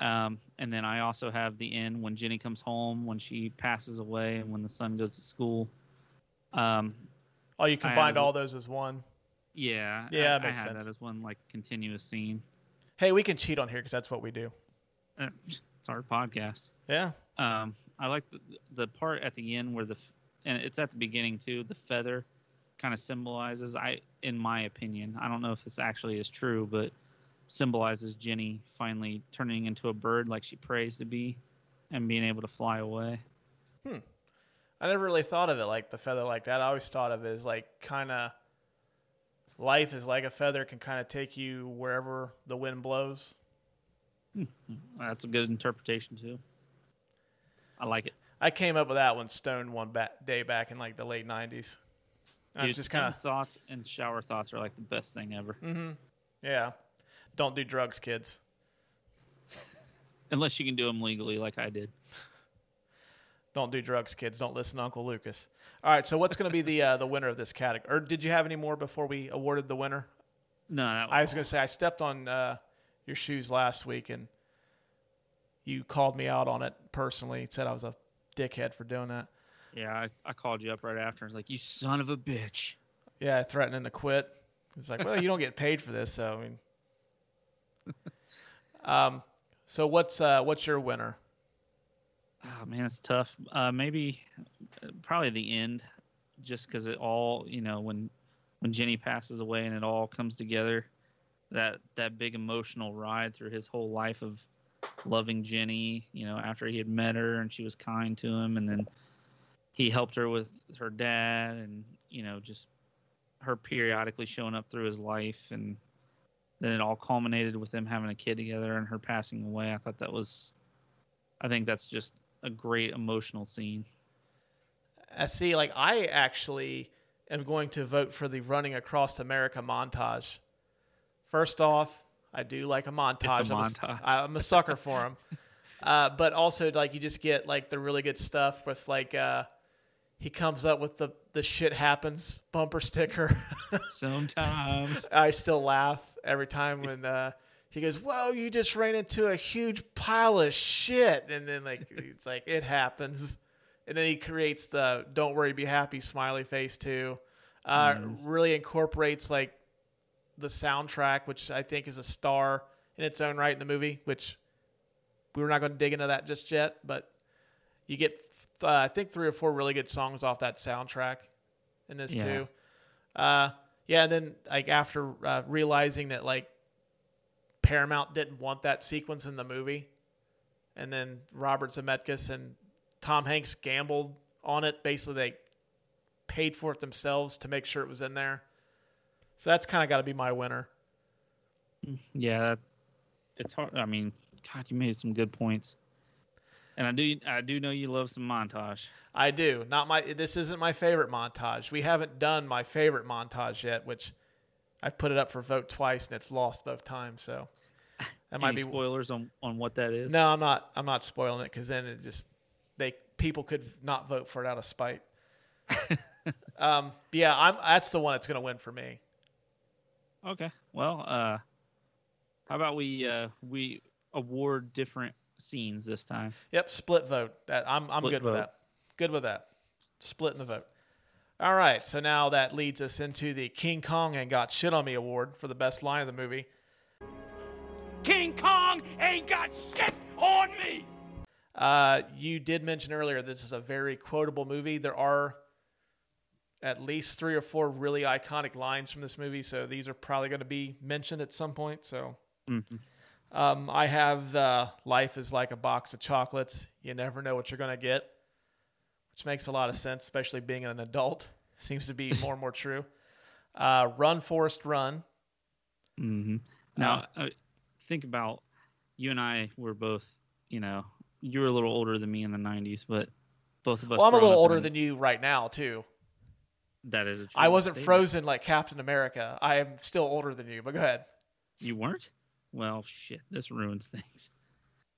[SPEAKER 5] Um, and then I also have the end when Jenny comes home, when she passes away, and when the son goes to school. Um,
[SPEAKER 4] Oh, you combined all those as one.
[SPEAKER 5] yeah,
[SPEAKER 4] Yeah,
[SPEAKER 5] I,
[SPEAKER 4] that makes
[SPEAKER 5] I
[SPEAKER 4] sense.
[SPEAKER 5] that as one like continuous scene.
[SPEAKER 4] Hey, we can cheat on here because that's what we do.
[SPEAKER 5] Uh, It's our podcast.
[SPEAKER 4] Yeah.
[SPEAKER 5] Um, I like the, the part at the end where the and it's at the beginning too. The feather kind of symbolizes, I in my opinion, I don't know if this actually is true, but symbolizes Jenny finally turning into a bird like she prays to be, and being able to fly away. Hmm.
[SPEAKER 4] I never really thought of it like the feather like that. I always thought of it as like kind of life is like a feather can kind of take you wherever the wind blows. Hmm.
[SPEAKER 5] That's a good interpretation too. I like it.
[SPEAKER 4] I came up with that one stone one ba- day back in like the late 90s. I was just kind of,
[SPEAKER 5] thoughts and shower thoughts are like the best thing ever. Mm-hmm.
[SPEAKER 4] yeah. Don't do drugs, kids.
[SPEAKER 5] Unless you can do them legally, like I did.
[SPEAKER 4] Don't do drugs, kids. Don't listen to Uncle Lucas. All right, so what's going to be the uh, the winner of this category? Or did you have any more before we awarded the winner?
[SPEAKER 5] No, that
[SPEAKER 4] I was going to say I stepped on uh, your shoes last week, and you called me out on it personally. Said I was a dickhead for doing that.
[SPEAKER 5] Yeah, I, I called you up right after. I was like, "You son of a bitch."
[SPEAKER 4] Yeah, threatening to quit. It's like, well, you don't get paid for this, so I mean. um, so what's uh, what's your winner?
[SPEAKER 5] Oh man, it's tough. Uh, maybe, uh, probably the end, just because it all you know when when Jenny passes away and it all comes together, that that big emotional ride through his whole life of loving Jenny. You know, after he had met her and she was kind to him, and then he helped her with her dad, and you know just her periodically showing up through his life, and then it all culminated with them having a kid together and her passing away. I thought that was I think that's just a great emotional scene.
[SPEAKER 4] I see. Like I actually am going to vote for the Running Across America montage. First off, I do like a montage. I'm a-
[SPEAKER 5] montage.
[SPEAKER 4] I'm a sucker for them. Uh, but also, like, you just get like the really good stuff with like uh, he comes up with the the shit happens bumper sticker.
[SPEAKER 5] Sometimes.
[SPEAKER 4] I still laugh every time when uh, he goes, "Whoa, you just ran into a huge pile of shit," and then like it's like it happens, and then he creates the "Don't worry, be happy" smiley face too. Uh, Really incorporates like the soundtrack, which I think is a star in its own right in the movie. Which we were not going to dig into that just yet, but you get uh, I think three or four really good songs off that soundtrack in this
[SPEAKER 5] Yeah.
[SPEAKER 4] too. Uh, yeah, and then like after uh, realizing that like Paramount didn't want that sequence in the movie, and then Robert Zemeckis and Tom Hanks gambled on it. Basically, they paid for it themselves to make sure it was in there. So that's kind of got to be my winner.
[SPEAKER 5] Yeah, it's hard. I mean, God, you made some good points. And I do, I do know you love some montage.
[SPEAKER 4] I do. Not my. This isn't my favorite montage. We haven't done my favorite montage yet, which I've put it up for vote twice and it's lost both times. So that might be.
[SPEAKER 5] spoilers on on what that is?
[SPEAKER 4] No, I'm not. I'm not spoiling it because then it just they people could not vote for it out of spite. um, yeah, I'm. That's the one that's going to win for me.
[SPEAKER 5] Okay. Well, uh, how about we uh we award different scenes this time?
[SPEAKER 4] Yep, split vote. That I'm. I'm
[SPEAKER 5] Split
[SPEAKER 4] good with that. Good with that. Splitting the vote. All right, so now that leads us into the King Kong and Got Shit on Me award for the best line of the movie.
[SPEAKER 6] King Kong ain't got shit on me!
[SPEAKER 4] Uh, you did mention earlier this is a very quotable movie. There are at least three or four really iconic lines from this movie, so these are probably going to be mentioned at some point. So, um, I have uh, "Life is like a box of chocolates. You never know what you're going to get," which makes a lot of sense, especially being an adult. Seems to be more and more true. Uh, "Run, Forrest, Run."
[SPEAKER 5] Mm-hmm. Now, uh, think about you and I were both, you know, you were a little older than me in the '90s, but both of us.
[SPEAKER 4] Well, I'm a little older
[SPEAKER 5] in-
[SPEAKER 4] than you right now too.
[SPEAKER 5] that. Is a true
[SPEAKER 4] I wasn't
[SPEAKER 5] statement.
[SPEAKER 4] frozen like Captain America. I am still older than you, but go ahead.
[SPEAKER 5] You weren't? Well, shit, this ruins things.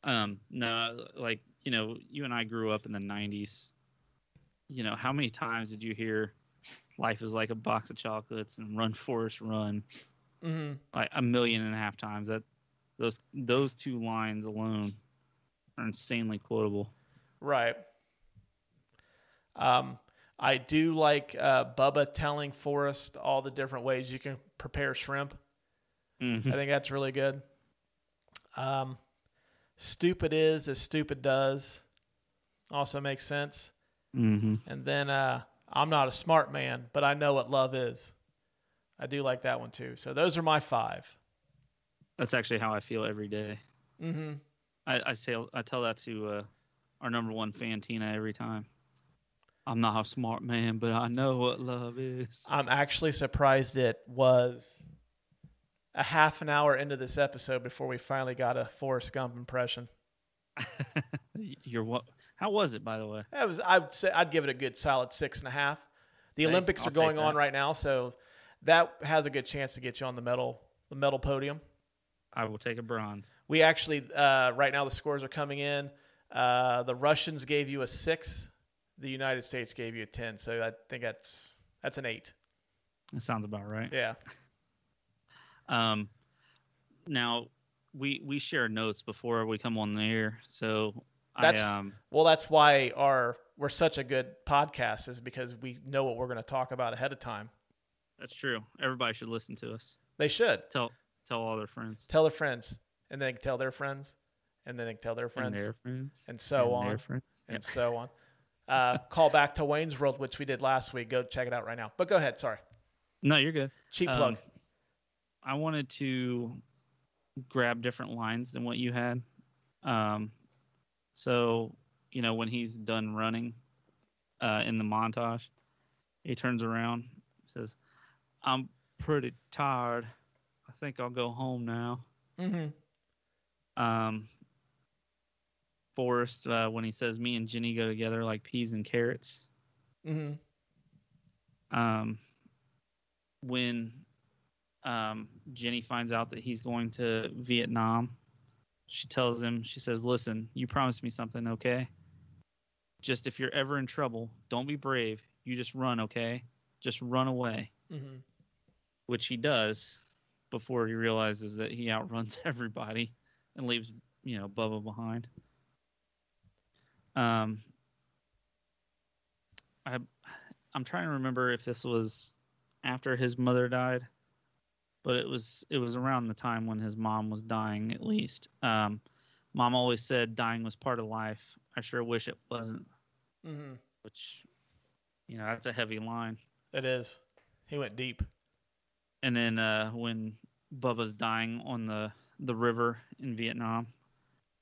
[SPEAKER 5] Um, no, like, you know, you and I grew up in the 90s. You know, how many times did you hear life is like a box of chocolates and run Forrest Run?
[SPEAKER 4] hmm
[SPEAKER 5] Like a million and a half times. That those those two lines alone are insanely quotable.
[SPEAKER 4] Right. Um, I do like uh, Bubba telling Forrest all the different ways you can prepare shrimp.
[SPEAKER 5] Mhm.
[SPEAKER 4] I think that's really good. Um, stupid is as stupid does. Also makes sense.
[SPEAKER 5] Mm-hmm.
[SPEAKER 4] And then uh, I'm not a smart man, but I know what love is. I do like that one too. So those are my five.
[SPEAKER 5] That's actually how I feel every day.
[SPEAKER 4] Mm-hmm.
[SPEAKER 5] I, I tell I tell that to uh, our number one fan Tina every time. I'm not a smart man, but I know what love is.
[SPEAKER 4] I'm actually surprised it was a half an hour into this episode before we finally got a Forrest Gump impression.
[SPEAKER 5] You're what? How was it, by the way?
[SPEAKER 4] That was I'd say I'd give it a good solid six and a half. The
[SPEAKER 5] Hey,
[SPEAKER 4] Olympics
[SPEAKER 5] I'll
[SPEAKER 4] are going on right now, so that has a good chance to get you on the medal the medal podium.
[SPEAKER 5] I will take a bronze.
[SPEAKER 4] We actually uh, right now the scores are coming in. Uh, the Russians gave you a six. The United States gave you a ten. So I think that's that's an eight.
[SPEAKER 5] That sounds about right.
[SPEAKER 4] Yeah.
[SPEAKER 5] Um, now we we share notes before we come on the air, so
[SPEAKER 4] That's-
[SPEAKER 5] I um
[SPEAKER 4] Well, that's why our we're such a good podcast is because we know what we're going to talk about ahead of time.
[SPEAKER 5] that's true. Everybody should listen to us.
[SPEAKER 4] They should
[SPEAKER 5] Tell tell all their friends.
[SPEAKER 4] tell their friends, and then they tell their friends, and then they tell their
[SPEAKER 5] And
[SPEAKER 4] friends,
[SPEAKER 5] their friends.
[SPEAKER 4] and so
[SPEAKER 5] and
[SPEAKER 4] on, and
[SPEAKER 5] Yep.
[SPEAKER 4] so on. Uh, call back to Wayne's World, which we did last week. Go check it out right now. But go ahead. Sorry,
[SPEAKER 5] No, you're good.
[SPEAKER 4] cheap
[SPEAKER 5] Um,
[SPEAKER 4] plug.
[SPEAKER 5] I wanted to grab different lines than what you had. Um, so you know when he's done running uh, in the montage, he turns around, says, "I'm pretty tired. I think I'll go home now."
[SPEAKER 4] Mm-hmm.
[SPEAKER 5] Um, Forrest, uh, when he says, "Me and Jenny go together like peas and carrots."
[SPEAKER 4] Mm-hmm.
[SPEAKER 5] Um, when um, Jenny finds out that he's going to Vietnam, she tells him, she says, "Listen, you promised me something, okay? Just if you're ever in trouble, don't be brave. You just run, okay? Just run away."
[SPEAKER 4] Mm-hmm.
[SPEAKER 5] Which he does before he realizes that he outruns everybody and leaves, you know, Bubba behind. Um, I, I'm trying to remember if this was after his mother died, but it was it was around the time when his mom was dying at least. Um, mom always said dying was part of life. I sure wish it wasn't.
[SPEAKER 4] Mm-hmm.
[SPEAKER 5] Which, you know, that's a heavy line.
[SPEAKER 4] It is. He went deep.
[SPEAKER 5] And then uh, when Bubba's dying on the the river in Vietnam,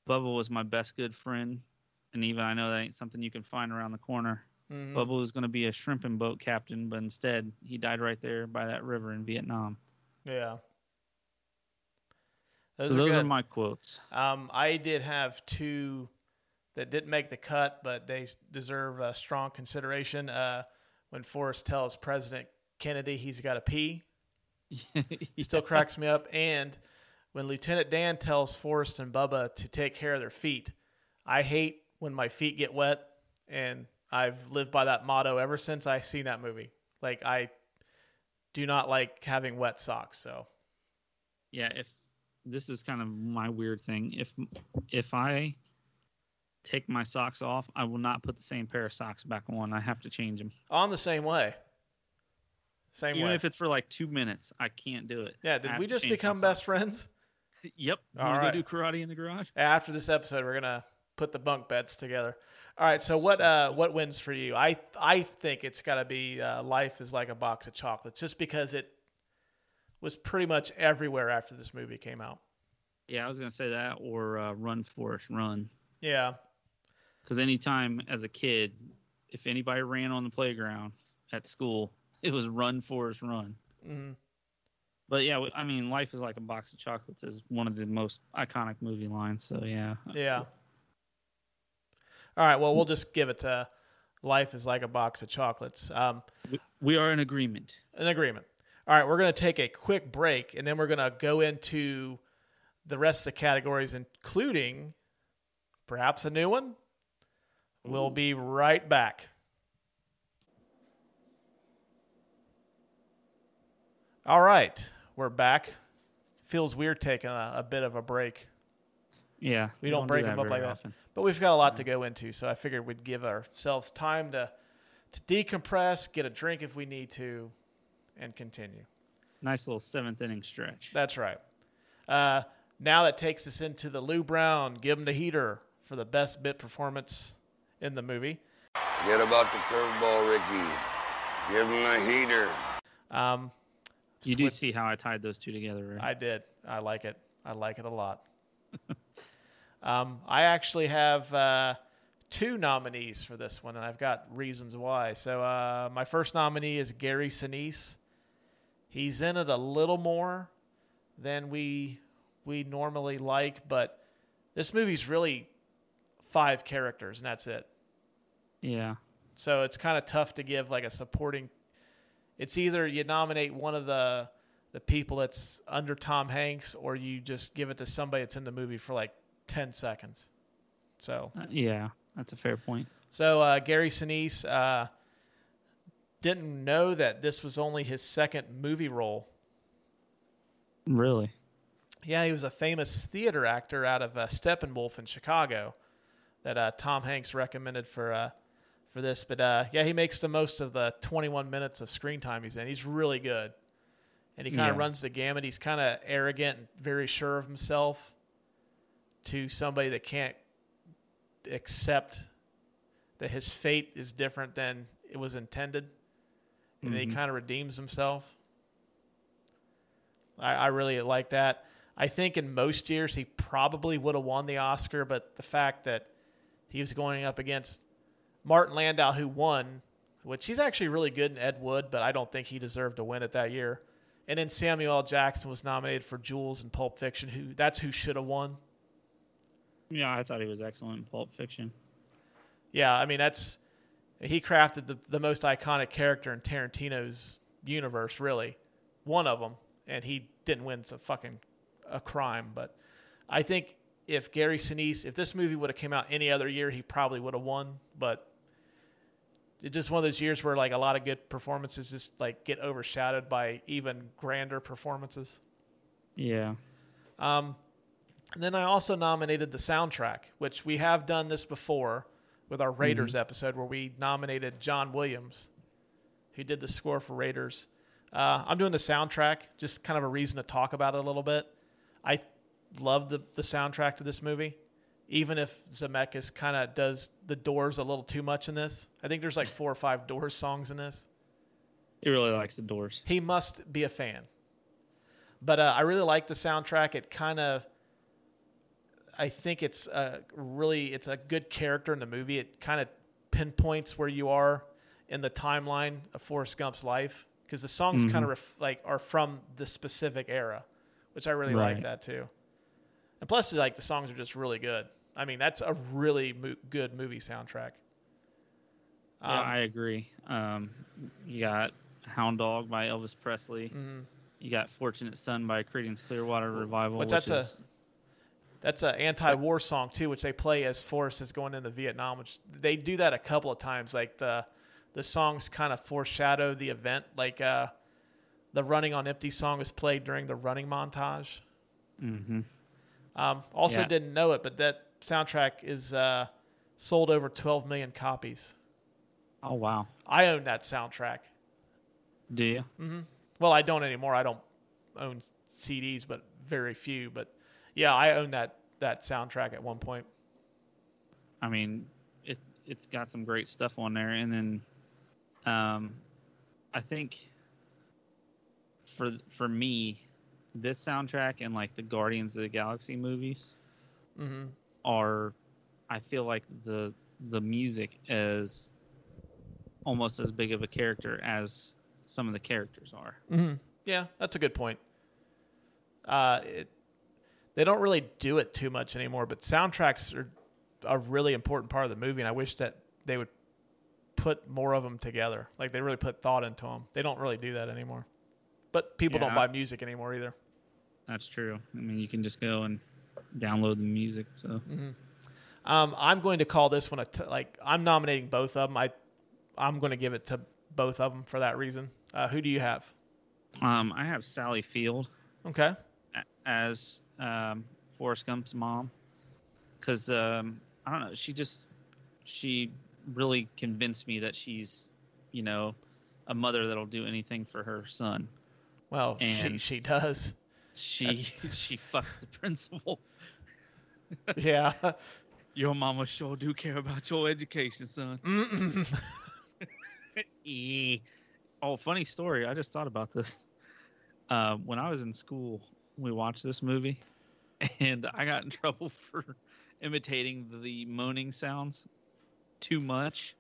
[SPEAKER 5] Bubba was my best good friend, and even I know that ain't something you can find around the corner.
[SPEAKER 4] Mhm.
[SPEAKER 5] Bubba was going to be a shrimping boat captain, but instead he died right there by that river in Vietnam.
[SPEAKER 4] Yeah.
[SPEAKER 5] so those are my quotes.
[SPEAKER 4] Um, I did have two that didn't make the cut, but they deserve uh, strong consideration. Uh, when Forrest tells President Kennedy he's got to pee, he still cracks me up. And when Lieutenant Dan tells Forrest and Bubba to take care of their feet, I hate when my feet get wet, and I've lived by that motto ever since I seen that movie. Like I do not like having wet socks. So
[SPEAKER 5] yeah, if this is kind of my weird thing, if if I take my socks off, I will not put the same pair of socks back on. I have to change them.
[SPEAKER 4] I'm the same way. Same way.
[SPEAKER 5] Even
[SPEAKER 4] way.
[SPEAKER 5] if it's for like two minutes, I can't do it.
[SPEAKER 4] yeah, did we just become best friends?
[SPEAKER 5] Yep. You
[SPEAKER 4] All right.
[SPEAKER 5] go do karate in the garage?
[SPEAKER 4] After this episode, we're gonna put the bunk beds together. All right. So what uh, what wins for you? I I think it's got to be uh, Life is like a box of chocolates, just because it was pretty much everywhere after this movie came out.
[SPEAKER 5] Yeah, I was gonna say that or uh, Run Forrest Run.
[SPEAKER 4] Yeah.
[SPEAKER 5] Because anytime as a kid, if anybody ran on the playground at school, it was Run Forrest Run.
[SPEAKER 4] hmm
[SPEAKER 5] But yeah, I mean, life is like a box of chocolates is one of the most iconic movie lines. So yeah,
[SPEAKER 4] Yeah. All right. Well, we'll just give it to Life is like a box of chocolates. Um,
[SPEAKER 5] we, are in agreement.
[SPEAKER 4] an agreement. All right, we're going to take a quick break and then we're going to go into the rest of the categories, including perhaps a new one. We'll be right back. All right, we're back. Feels weird taking a, a bit of a break,
[SPEAKER 5] Yeah,
[SPEAKER 4] We don't
[SPEAKER 5] do
[SPEAKER 4] break
[SPEAKER 5] that
[SPEAKER 4] them up
[SPEAKER 5] very
[SPEAKER 4] like that. but we've got a lot to go into, so I figured we'd give ourselves time to to decompress, get a drink if we need to, and continue.
[SPEAKER 5] Nice little seventh inning stretch.
[SPEAKER 4] That's right. Uh, now that takes us into the Lou Brown. Give him the heater for the best bit performance in the movie.
[SPEAKER 7] Forget about the curveball, Ricky. Give him the heater.
[SPEAKER 4] Um,
[SPEAKER 5] You do see how I tied those two together, right?
[SPEAKER 4] I did. I like it. I like it a lot. um, I actually have uh, two nominees for this one, and I've got reasons why. So uh, my first nominee is Gary Sinise. He's in it a little more than we we normally like, but this movie's really five characters, and that's it.
[SPEAKER 5] yeah,
[SPEAKER 4] So it's kind of tough to give like a supporting. It's either you nominate one of the the people that's under Tom Hanks, or you just give it to somebody that's in the movie for like ten seconds. So
[SPEAKER 5] Uh, yeah, that's a fair point.
[SPEAKER 4] so uh, Gary Sinise uh, didn't know that this was only his second movie role.
[SPEAKER 5] Really?
[SPEAKER 4] Yeah, he was a famous theater actor out of uh, Steppenwolf in Chicago that uh, Tom Hanks recommended for uh, for this. But uh, yeah, he makes the most of the 21 minutes of screen time he's in. He's really good, and he kind of
[SPEAKER 5] Yeah.
[SPEAKER 4] runs the gamut. He's kind of arrogant and very sure of himself to somebody that can't accept that his fate is different than it was intended, and then he
[SPEAKER 5] mm-hmm.
[SPEAKER 4] kind of redeems himself. I, I really like that. I think in most years he probably would have won the Oscar, but the fact that he was going up against Martin Landau, who won, which he's actually really good in Ed Wood, but I don't think he deserved to win it that year. And then Samuel L. Jackson was nominated for Jules in Pulp Fiction, who that's who should have won.
[SPEAKER 5] Yeah, I thought he was excellent in Pulp Fiction.
[SPEAKER 4] Yeah, I mean that's he crafted the the most iconic character in Tarantino's universe, really. one of them, and he didn't win. It's a fucking a crime. But I think if Gary Sinise, if this movie would have came out any other year, he probably would have won. But it's just one of those years where like a lot of good performances just like get overshadowed by even grander performances.
[SPEAKER 5] Yeah.
[SPEAKER 4] Um, and then I also nominated the soundtrack, which we have done this before with our Raiders episode, where we nominated John Williams, who did the score for Raiders. Uh, I'm doing the soundtrack, just kind of a reason to talk about it a little bit. I love the, the soundtrack to this movie, even if Zemeckis kind of does the Doors a little too much in this. I think there's like four or five Doors songs in this.
[SPEAKER 5] He really likes the Doors.
[SPEAKER 4] He must be a fan. But uh, I really like the soundtrack. It kind of, I think it's a really, it's a good character in the movie. It kind of pinpoints where you are in the timeline of Forrest Gump's life because the songs kind of ref- like are from the specific era, which I really like that too. And plus, like the songs are just really good. I mean, that's a really mo- good movie soundtrack.
[SPEAKER 5] yeah,
[SPEAKER 4] Um,
[SPEAKER 5] I agree. Um, you got Hound Dog by Elvis Presley.
[SPEAKER 4] mhm.
[SPEAKER 5] You got Fortunate Son by Creedence Clearwater Revival,
[SPEAKER 4] Which
[SPEAKER 5] which,
[SPEAKER 4] that's a-
[SPEAKER 5] is
[SPEAKER 4] That's an anti-war song too, which they play as Forrest is going into Vietnam. Which they do that a couple of times. Like the the songs kind of foreshadow the event. Like uh, the "Running on Empty" song was played during the running montage.
[SPEAKER 5] hmm
[SPEAKER 4] Um, also,
[SPEAKER 5] Yeah.
[SPEAKER 4] didn't know it, but that soundtrack is uh, sold over 12 million copies.
[SPEAKER 5] Oh wow.
[SPEAKER 4] I own that soundtrack.
[SPEAKER 5] Do you?
[SPEAKER 4] Well, I don't anymore. I don't own CDs, but very few. But yeah, I own that that soundtrack at one point.
[SPEAKER 5] I mean, it it's got some great stuff on there, and then, um, I think for for me, this soundtrack and like the Guardians of the Galaxy movies
[SPEAKER 4] hmm
[SPEAKER 5] are, I feel like the the music is almost as big of a character as some of the characters are.
[SPEAKER 4] hmm Yeah, that's a good point. Uh, it, they don't really do it too much anymore, but soundtracks are a really important part of the movie, and I wish that they would put more of them together. Like they really put thought into them. They don't really do that anymore. But people don't buy music anymore either.
[SPEAKER 5] That's true. I mean, you can just go and download the music. So
[SPEAKER 4] Um, I'm going to call this one a t- like I'm nominating both of them. I I'm going to give it to both of them for that reason. Uh, who do you have?
[SPEAKER 5] um, I have Sally Field.
[SPEAKER 4] Okay.
[SPEAKER 5] as um, Forrest Gump's mom, because um, I don't know, she just she really convinced me that she's, you know, a mother that'll do anything for her son.
[SPEAKER 4] Well, she
[SPEAKER 5] And-
[SPEAKER 4] she does.
[SPEAKER 5] She she fucks the principal.
[SPEAKER 4] yeah.
[SPEAKER 5] Your mama sure do care about your education, son. Eh. Oh, funny story. I just thought about this. Uh, when I was in school, we watched this movie, and I got in trouble for imitating the moaning sounds too much.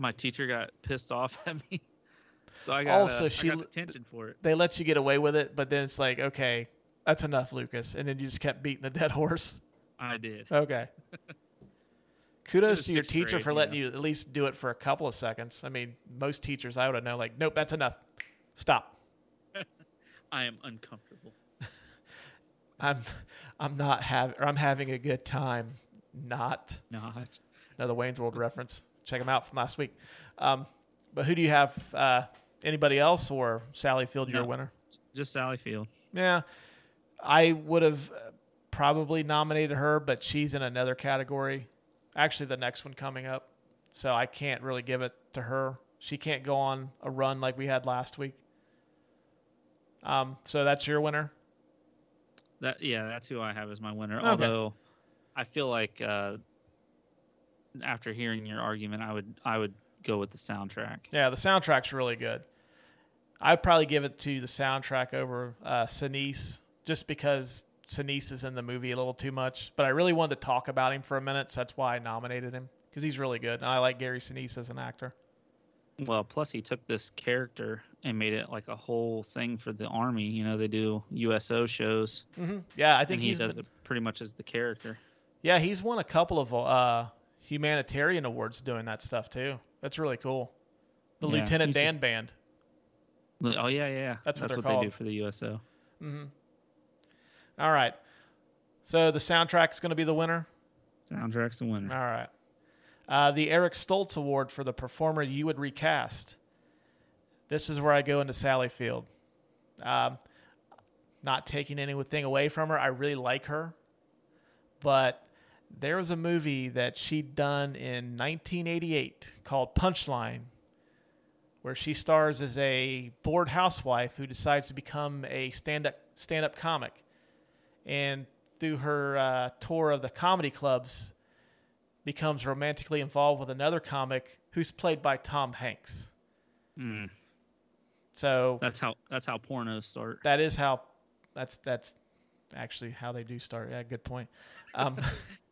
[SPEAKER 5] My teacher got pissed off at me, so I got
[SPEAKER 4] Also,
[SPEAKER 5] uh,
[SPEAKER 4] she
[SPEAKER 5] got detention for it.
[SPEAKER 4] they let you get away with it, but then it's like, okay, that's enough, Lucas. And then you just kept beating the dead horse.
[SPEAKER 5] I did.
[SPEAKER 4] Okay. Kudos to your teacher
[SPEAKER 5] grade,
[SPEAKER 4] for letting
[SPEAKER 5] know.
[SPEAKER 4] you at least do it for a couple of seconds. I mean, most teachers I would have known, like, nope, that's enough. Stop.
[SPEAKER 5] I am uncomfortable.
[SPEAKER 4] I'm, I'm not having, or I'm having a good time. Not
[SPEAKER 5] Not.
[SPEAKER 4] another Wayne's World reference. Check them out from last week. Um, but who do you have? Uh, anybody else or Sally Field, your
[SPEAKER 5] No.
[SPEAKER 4] winner?
[SPEAKER 5] Just Sally Field.
[SPEAKER 4] Yeah, I would have uh, probably nominated her, but she's in another category. Actually, the next one coming up, so I can't really give it to her. She can't go on a run like we had last week. Um, so that's your winner.
[SPEAKER 5] That yeah, that's who I have as my winner.
[SPEAKER 4] Okay.
[SPEAKER 5] Although I feel like uh, after hearing your argument, I would I would go with the soundtrack.
[SPEAKER 4] Yeah, the soundtrack's really good. I'd probably give it to the soundtrack over uh, Sinise, just because Sinise is in the movie a little too much. But I really wanted to talk about him for a minute, so that's why I nominated him because he's really good, and I like Gary Sinise as an actor.
[SPEAKER 5] Well, plus he took this character and made it like a whole thing for the army. You know, they do USO shows,
[SPEAKER 4] Yeah, I think
[SPEAKER 5] he
[SPEAKER 4] he's
[SPEAKER 5] does
[SPEAKER 4] been-
[SPEAKER 5] it pretty much as the character.
[SPEAKER 4] Yeah, he's won a couple of uh, humanitarian awards doing that stuff too. That's really cool. The
[SPEAKER 5] Yeah,
[SPEAKER 4] Lieutenant Dan
[SPEAKER 5] just-
[SPEAKER 4] Band.
[SPEAKER 5] Oh yeah, yeah, yeah.
[SPEAKER 4] That's what they're
[SPEAKER 5] they do for the USO.
[SPEAKER 4] All right. So the soundtrack's going to be the winner.
[SPEAKER 5] Soundtrack's the winner.
[SPEAKER 4] All right. Uh, the Eric Stoltz Award for the performer you would recast. This is where I go into Sally Field. Um, not taking anything away from her. I really like her. But there was a movie that she'd done in 1988 called Punchline, where she stars as a bored housewife who decides to become a stand-up stand-up comic. And through her uh, tour of the comedy clubs, becomes romantically involved with another comic who's played by Tom Hanks.
[SPEAKER 5] Mm.
[SPEAKER 4] So
[SPEAKER 5] That's how that's how pornos start.
[SPEAKER 4] that is how that's that's actually how they do start. Yeah, good point. Um,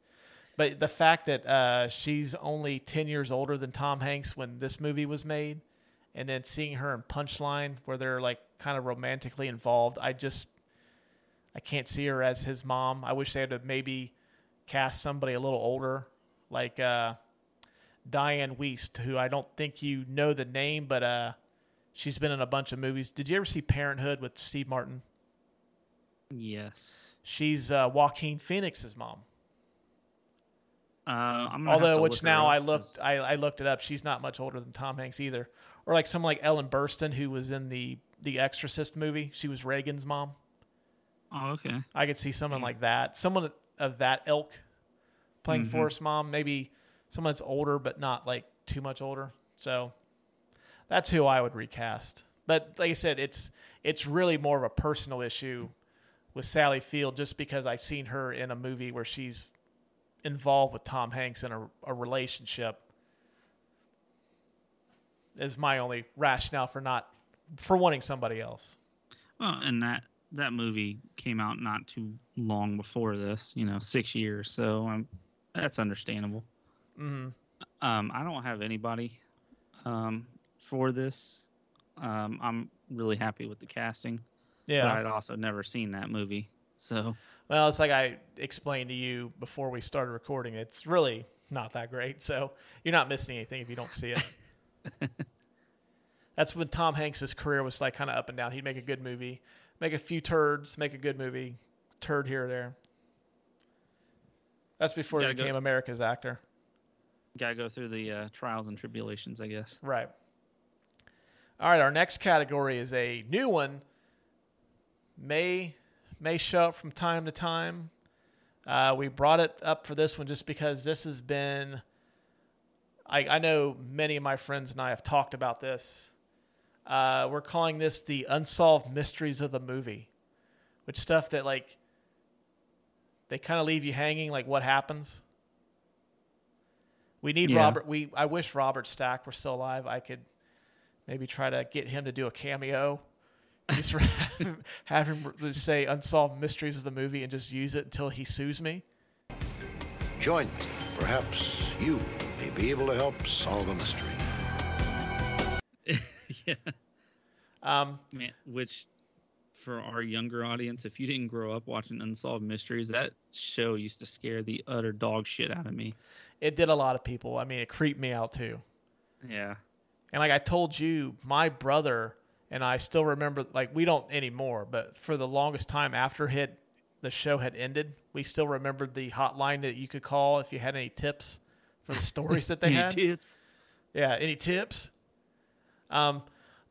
[SPEAKER 4] but the fact that uh, she's only ten years older than Tom Hanks when this movie was made, and then seeing her in Punchline where they're like kind of romantically involved, I just I can't see her as his mom. I wish they had maybe cast somebody a little older, like uh, Dianne Wiest, who I don't think you know the name, but uh, she's been in a bunch of movies. Did you ever see Parenthood with Steve Martin?
[SPEAKER 5] Yes.
[SPEAKER 4] She's uh, Joaquin Phoenix's mom.
[SPEAKER 5] Uh, I'm gonna have
[SPEAKER 4] Although, which now I looked, I, I looked it up. She's not much older than Tom Hanks either. Or like someone like Ellen Burstyn, who was in the the Exorcist movie. She was Regan's mom.
[SPEAKER 5] Oh, okay.
[SPEAKER 4] I could see someone like that, someone of that ilk, playing
[SPEAKER 5] Mhm.
[SPEAKER 4] Forrest mom. Maybe someone that's older, but not like too much older. So that's who I would recast. But like I said, it's it's really more of a personal issue with Sally Field, just because I've seen her in a movie where she's involved with Tom Hanks in a, a relationship. Is my only rationale for not for wanting somebody else.
[SPEAKER 5] Well, and that that movie came out not too long before this. You know, six years. So um, that's understandable.
[SPEAKER 4] hmm
[SPEAKER 5] Um, I don't have anybody um, for this. Um, I'm really happy with the casting.
[SPEAKER 4] Yeah.
[SPEAKER 5] But I'd also never seen that movie. So
[SPEAKER 4] Well, it's like I explained to you before we started recording. It's really not that great. So you're not missing anything if you don't see it. That's when Tom Hanks' career was like kind of up and down. He'd make a good movie, make a few turds, make a good movie, turd here or there. That's before he
[SPEAKER 5] Gotta go-
[SPEAKER 4] became America's actor.
[SPEAKER 5] gotta go through the uh, trials and tribulations, I guess.
[SPEAKER 4] Right. All right, our next category is a new one. May may show up from time to time. Uh, we brought it up for this one just because this has been. I, I know many of my friends and I have talked about this. Uh, we're calling this the unsolved mysteries of the movie, which stuff that like they kind of leave you hanging, like what happens. We need
[SPEAKER 5] Yeah.
[SPEAKER 4] Robert. We I wish Robert Stack were still alive. I could maybe try to get him to do a cameo. Just have, have him just say unsolved mysteries of the movie and just use it until he sues me.
[SPEAKER 8] Join me. Perhaps you may be able to help solve a mystery.
[SPEAKER 5] yeah.
[SPEAKER 4] Um,
[SPEAKER 5] Man, which for our younger audience, if you didn't grow up watching Unsolved Mysteries, that show used to scare the utter dog shit out of me.
[SPEAKER 4] it did a lot of people. I mean, it creeped me out too.
[SPEAKER 5] Yeah.
[SPEAKER 4] And like I told you, my brother and I still remember. Like we don't anymore, but for the longest time after hit the show had ended, we still remembered the hotline that you could call if you had any tips for the stories that they
[SPEAKER 5] Any
[SPEAKER 4] had.
[SPEAKER 5] tips?
[SPEAKER 4] Yeah, any tips? Um,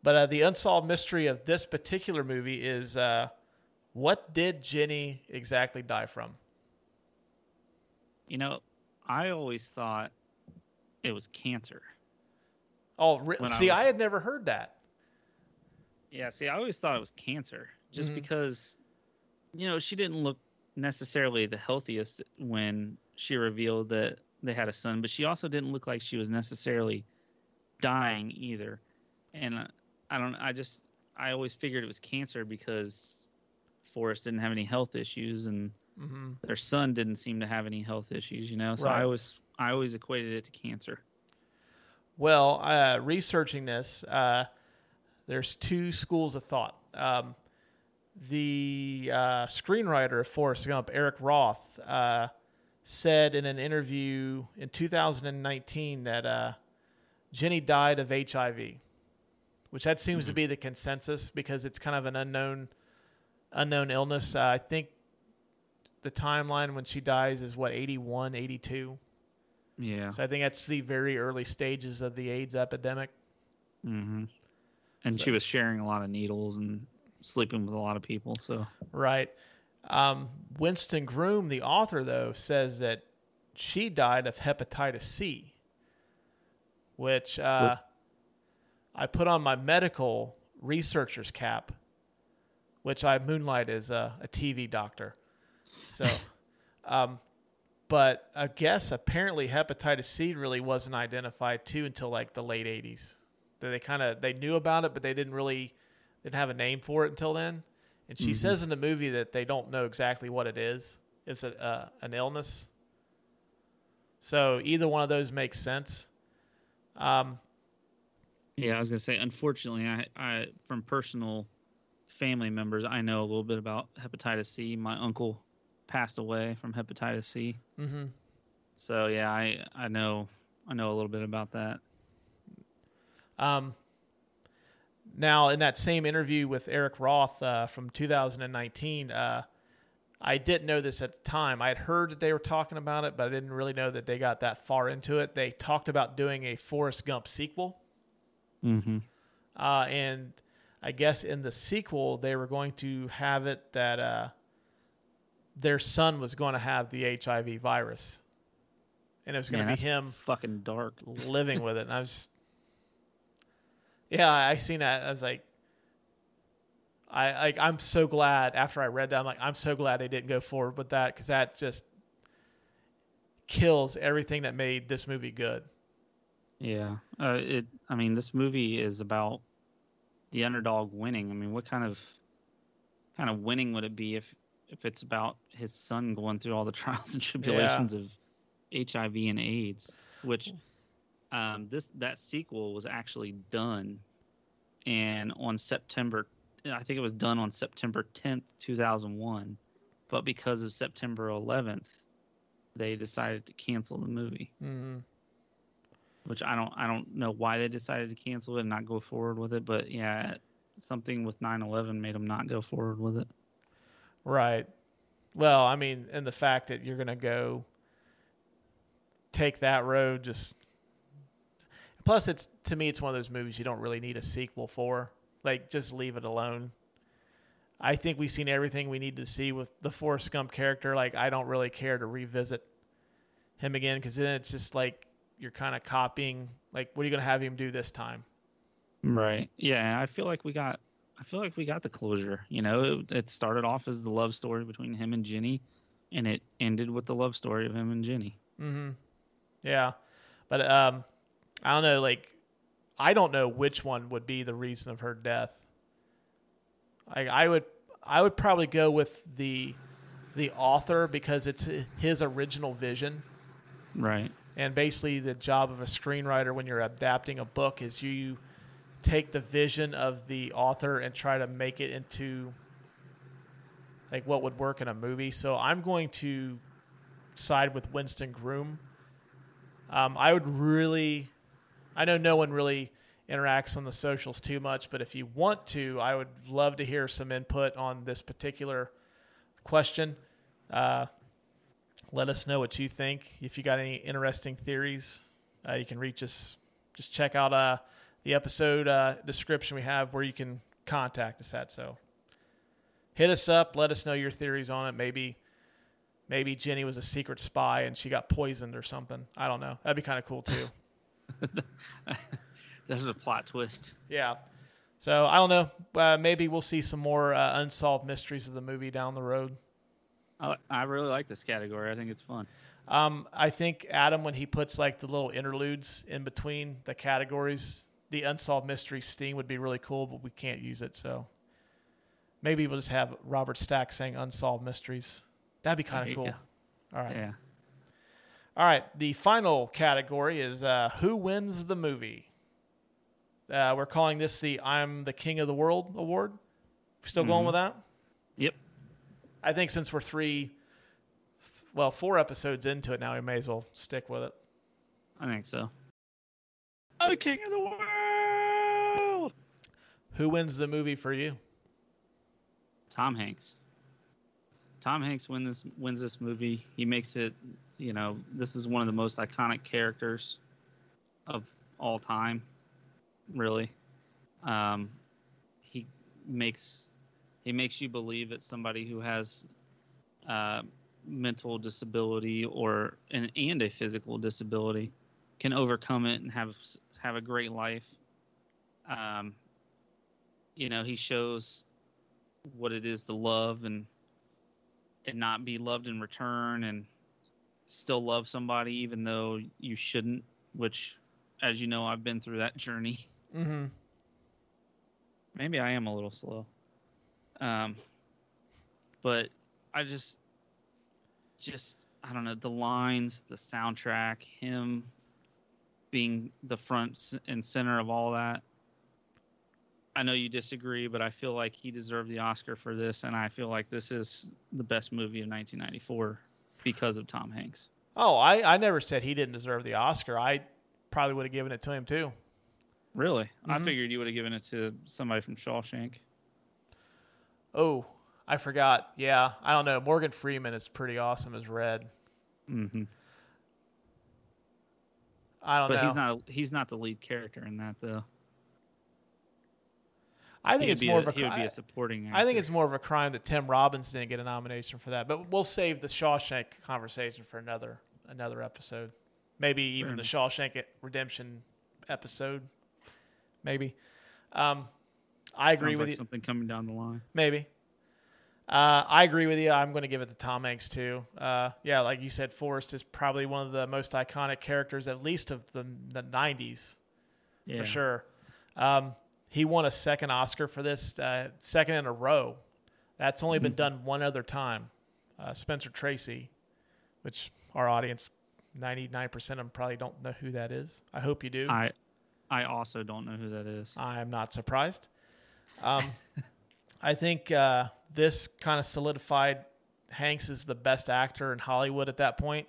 [SPEAKER 4] but uh, the unsolved mystery of this particular movie is uh, what did Jenny exactly die from?
[SPEAKER 5] You know, I always thought it was cancer.
[SPEAKER 4] Oh, re-
[SPEAKER 5] When I
[SPEAKER 4] see,
[SPEAKER 5] was-
[SPEAKER 4] I had never heard that.
[SPEAKER 5] Yeah, see, I always thought it was cancer just
[SPEAKER 4] Mhm.
[SPEAKER 5] because, you know, she didn't look necessarily the healthiest when she revealed that they had a son, but she also didn't look like she was necessarily dying either. And uh, I don't, I just, I always figured it was cancer because Forrest didn't have any health issues and
[SPEAKER 4] hmm
[SPEAKER 5] their son didn't seem to have any health issues, you know? So
[SPEAKER 4] Right.
[SPEAKER 5] I always, I always equated it to cancer.
[SPEAKER 4] Well, uh, researching this, uh, there's two schools of thought. Um, the uh, screenwriter of Forrest Gump, Eric Roth, uh, said in an interview in 2019 that uh, Jenny died of HIV. Which that seems to be the consensus because it's kind of an unknown unknown illness. Uh, I think the timeline when she dies is what 81, 82.
[SPEAKER 5] Yeah.
[SPEAKER 4] So I think that's the very early stages of the AIDS epidemic.
[SPEAKER 5] hmm And
[SPEAKER 4] So-
[SPEAKER 5] she was sharing a lot of needles and sleeping with a lot of people. So
[SPEAKER 4] Right. Um, Winston Groom, the author, though, says that she died of hepatitis C, which uh, I put on my medical researcher's cap, which I moonlight as a, a TV doctor. So, um, but I guess apparently hepatitis C really wasn't identified too until like the late '80s. That they kind of they knew about it, but they didn't really didn't have a name for it until then. And she says in the movie that they don't know exactly what it is. It's a, uh, an illness. So either one of those makes sense. Um,
[SPEAKER 5] yeah, I was gonna say. Unfortunately, I, I from personal family members, I know a little bit about hepatitis C. My uncle passed away from hepatitis C.
[SPEAKER 4] mhm.
[SPEAKER 5] So yeah, I I know I know a little bit about that.
[SPEAKER 4] Um, now, in that same interview with Eric Roth uh, from 2019, uh, I didn't know this at the time. I had heard that they were talking about it, but I didn't really know that they got that far into it. They talked about doing a Forrest Gump sequel.
[SPEAKER 5] Mm-hmm.
[SPEAKER 4] Uh, and I guess in the sequel, they were going to have it that uh, their son was going to have the HIV virus. And it was going to be him
[SPEAKER 5] Fucking dark.
[SPEAKER 4] living with it. And I was, yeah, I seen that. I was like, I like, I'm so glad after I read that. I'm like, I'm so glad they didn't go forward with that because that just kills everything that made this movie good.
[SPEAKER 5] Yeah. Uh, it. I mean, this movie is about the underdog winning. I mean, what kind of kind of winning would it be if if it's about his son going through all the trials and tribulations of HIV and AIDS? Which um, this that sequel was actually done, and on September, I think it was done on September 10th, 2001, but because of September 11th, they decided to cancel the movie
[SPEAKER 4] Mm-hmm.
[SPEAKER 5] Which I don't I don't know why they decided to cancel it and not go forward with it, but yeah, something with 9/11 made them not go forward with it.
[SPEAKER 4] Right. Well, I mean, and the fact that you're going to go take that road just plus it's to me it's one of those movies you don't really need a sequel for. Like just leave it alone. I think we've seen everything we need to see with the Forrest Gump character. Like I don't really care to revisit him again cuz then it's just like you're kind of copying like what are you going to have him do this time?
[SPEAKER 5] Right. Yeah, I feel like we got I feel like we got the closure. You know, it, it started off as the love story between him and Jenny, and it ended with the love story of him and Jenny.
[SPEAKER 4] Mm-hmm. Yeah, but um, I don't know. Like, I don't know which one would be the reason of her death. I I would I would probably go with the the author because it's his original vision,
[SPEAKER 5] Right.
[SPEAKER 4] And basically the job of a screenwriter when you're adapting a book is you take the vision of the author and try to make it into like what would work in a movie. So I'm going to side with Winston Groom. Um, I would really, I know no one really interacts on the socials too much, but if you want to, I would love to hear some input on this particular question. Uh, let us know what you think. If you got any interesting theories, uh, you can reach us. Just check out uh, the episode uh, description we have where you can contact us at. So hit us up. Let us know your theories on it. Maybe maybe Jenny was a secret spy and she got poisoned or something. I don't know. That'd be kind of cool too.
[SPEAKER 5] That's a plot twist.
[SPEAKER 4] yeah. So I don't know. Uh, maybe we'll see some more uh, unsolved mysteries of the movie down the road.
[SPEAKER 5] I, I really like this category. I think it's fun.
[SPEAKER 4] Um, I think Adam, when he puts like the little interludes in between the categories, the unsolved mystery sting would be really cool, but we can't use it. So maybe we'll just have Robert Stack saying unsolved mysteries. That'd be kind of cool.
[SPEAKER 5] go.
[SPEAKER 4] All right.
[SPEAKER 5] Yeah.
[SPEAKER 4] All right. The final category is uh, who wins the movie. Uh, we're calling this the "I'm the King of the World" award. Still going with that?
[SPEAKER 5] Yep.
[SPEAKER 4] I think since we're three, well, four episodes into it now, we may as well stick with it.
[SPEAKER 5] I think so. I'm the king of the world.
[SPEAKER 4] Who wins the movie for you?
[SPEAKER 5] Tom Hanks. Tom Hanks win this wins this movie. He makes it, you know, this is one of the most iconic characters of all time, really. Um, he makes he makes you believe that somebody who has uh, mental disability or and, and a physical disability can overcome it and have have a great life. Um, you know, he shows what it is to love and and not be loved in return and still love somebody even though you shouldn't which as you know i've been through that journey
[SPEAKER 4] Mm-hmm.
[SPEAKER 5] maybe i am a little slow um but i just just i don't know the lines the soundtrack him being the front and center of all that I know you disagree, but I feel like he deserved the Oscar for this, and I feel like this is the best movie of 1994 because of Tom Hanks.
[SPEAKER 4] Oh, I, I never said he didn't deserve the Oscar. I probably would have given it to him too.
[SPEAKER 5] Really, I
[SPEAKER 4] Mhm.
[SPEAKER 5] figured you would have given it to somebody from Shawshank.
[SPEAKER 4] Oh, I forgot. Yeah, I don't know. Morgan Freeman is pretty awesome as Red.
[SPEAKER 5] Mm-hmm.
[SPEAKER 4] I don't know.
[SPEAKER 5] But
[SPEAKER 4] know.
[SPEAKER 5] he's not he's not the lead character in that though.
[SPEAKER 4] I think it's more
[SPEAKER 5] a-
[SPEAKER 4] of a.
[SPEAKER 5] he would be a supporting.
[SPEAKER 4] I think it's more of a crime that Tim Robbins didn't get a nomination for that. But we'll save the Shawshank conversation for another another episode. Maybe even the Shawshank Redemption episode. Maybe. Um, I agree
[SPEAKER 5] Sounds
[SPEAKER 4] with
[SPEAKER 5] like
[SPEAKER 4] you.
[SPEAKER 5] something coming down the line.
[SPEAKER 4] Maybe. Uh, I agree with you. I'm going to give it to Tom Hanks too. Uh, yeah, like you said, Forrest is probably one of the most iconic characters, at least of the the '90s,
[SPEAKER 5] Yeah.
[SPEAKER 4] for sure. Um, he won a second Oscar for this, uh, second in a row. That's only
[SPEAKER 5] Mm-hmm.
[SPEAKER 4] been done one other time. Uh, Spencer Tracy, which our audience, 99% of them probably don't know who that is. I hope you do.
[SPEAKER 5] I I also don't know who that is.
[SPEAKER 4] I'm not surprised. Um, I think uh, this kind of solidified Hanks as the best actor in Hollywood at that point.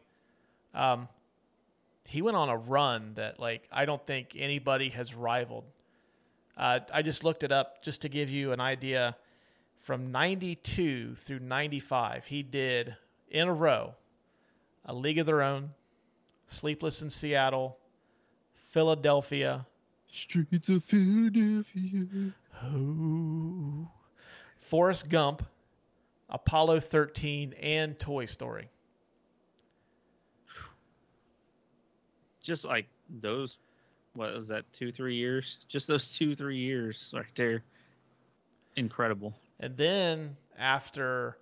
[SPEAKER 4] Um, he went on a run that, like, I don't think anybody has rivaled. Uh, I just looked it up just to give you an idea. From 92 through 95, he did in a row A League of Their Own, Sleepless in Seattle, Philadelphia,
[SPEAKER 5] Streets of Philadelphia.
[SPEAKER 4] Oh. Forrest Gump, Apollo 13, and Toy Story.
[SPEAKER 5] Just like those, what was that? Two three years? Just those two three years right there. Incredible.
[SPEAKER 4] And then after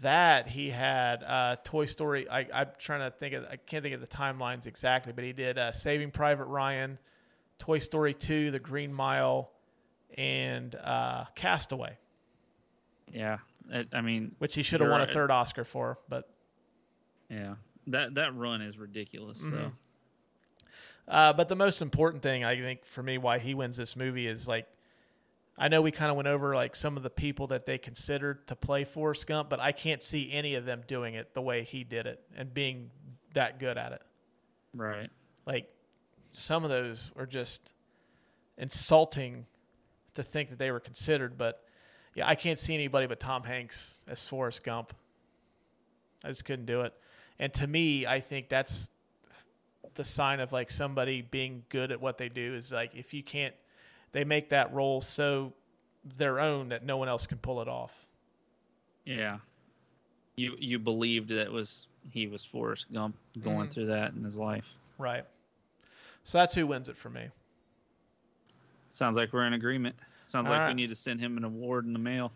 [SPEAKER 4] that, he had uh, Toy Story. I, I'm trying to think of, I can't think of the timelines exactly, but he did uh, Saving Private Ryan, Toy Story 2, The Green Mile, and uh, Castaway,
[SPEAKER 5] Yeah. I, I mean,
[SPEAKER 4] which he should have won a third Oscar for. But
[SPEAKER 5] yeah. That that run is ridiculous
[SPEAKER 4] Mm-hmm.
[SPEAKER 5] though.
[SPEAKER 4] Uh, but the most important thing I think for me why he wins this movie is like I know we kind of went over like some of the people that they considered to play Forrest Gump, but I can't see any of them doing it the way he did it and being that good at it.
[SPEAKER 5] Right.
[SPEAKER 4] Like some of those are just insulting to think that they were considered, but yeah, I can't see anybody but Tom Hanks as Forrest Gump. I just couldn't do it. And to me, I think that's the sign of like somebody being good at what they do is like if you can't they make that role so their own that no one else can pull it off.
[SPEAKER 5] Yeah. You you believed that it was he was Forrest Gump going
[SPEAKER 4] Mhm.
[SPEAKER 5] through that in his life.
[SPEAKER 4] Right. So that's who wins it for me.
[SPEAKER 5] Sounds like we're in agreement. Sounds
[SPEAKER 4] All
[SPEAKER 5] like we need to send him an award in the mail.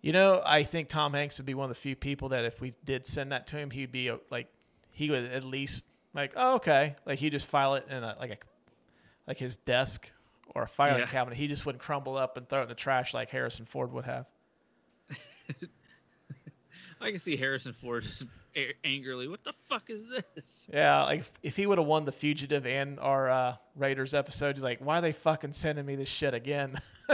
[SPEAKER 4] You know, I think Tom Hanks would be one of the few people that if we did send that to him, he'd be uh, like, he would at least like, oh, okay, like he just file it in a like a like his desk or a filing
[SPEAKER 5] Yeah.
[SPEAKER 4] cabinet. He just wouldn't crumble up and throw it in the trash like Harrison Ford would have.
[SPEAKER 5] I can see Harrison Ford just angrily, "What the fuck is this?"
[SPEAKER 4] Yeah, like if, he would have won the Fugitive and our uh, Raiders episode, he's like, why are they fucking sending me this shit again?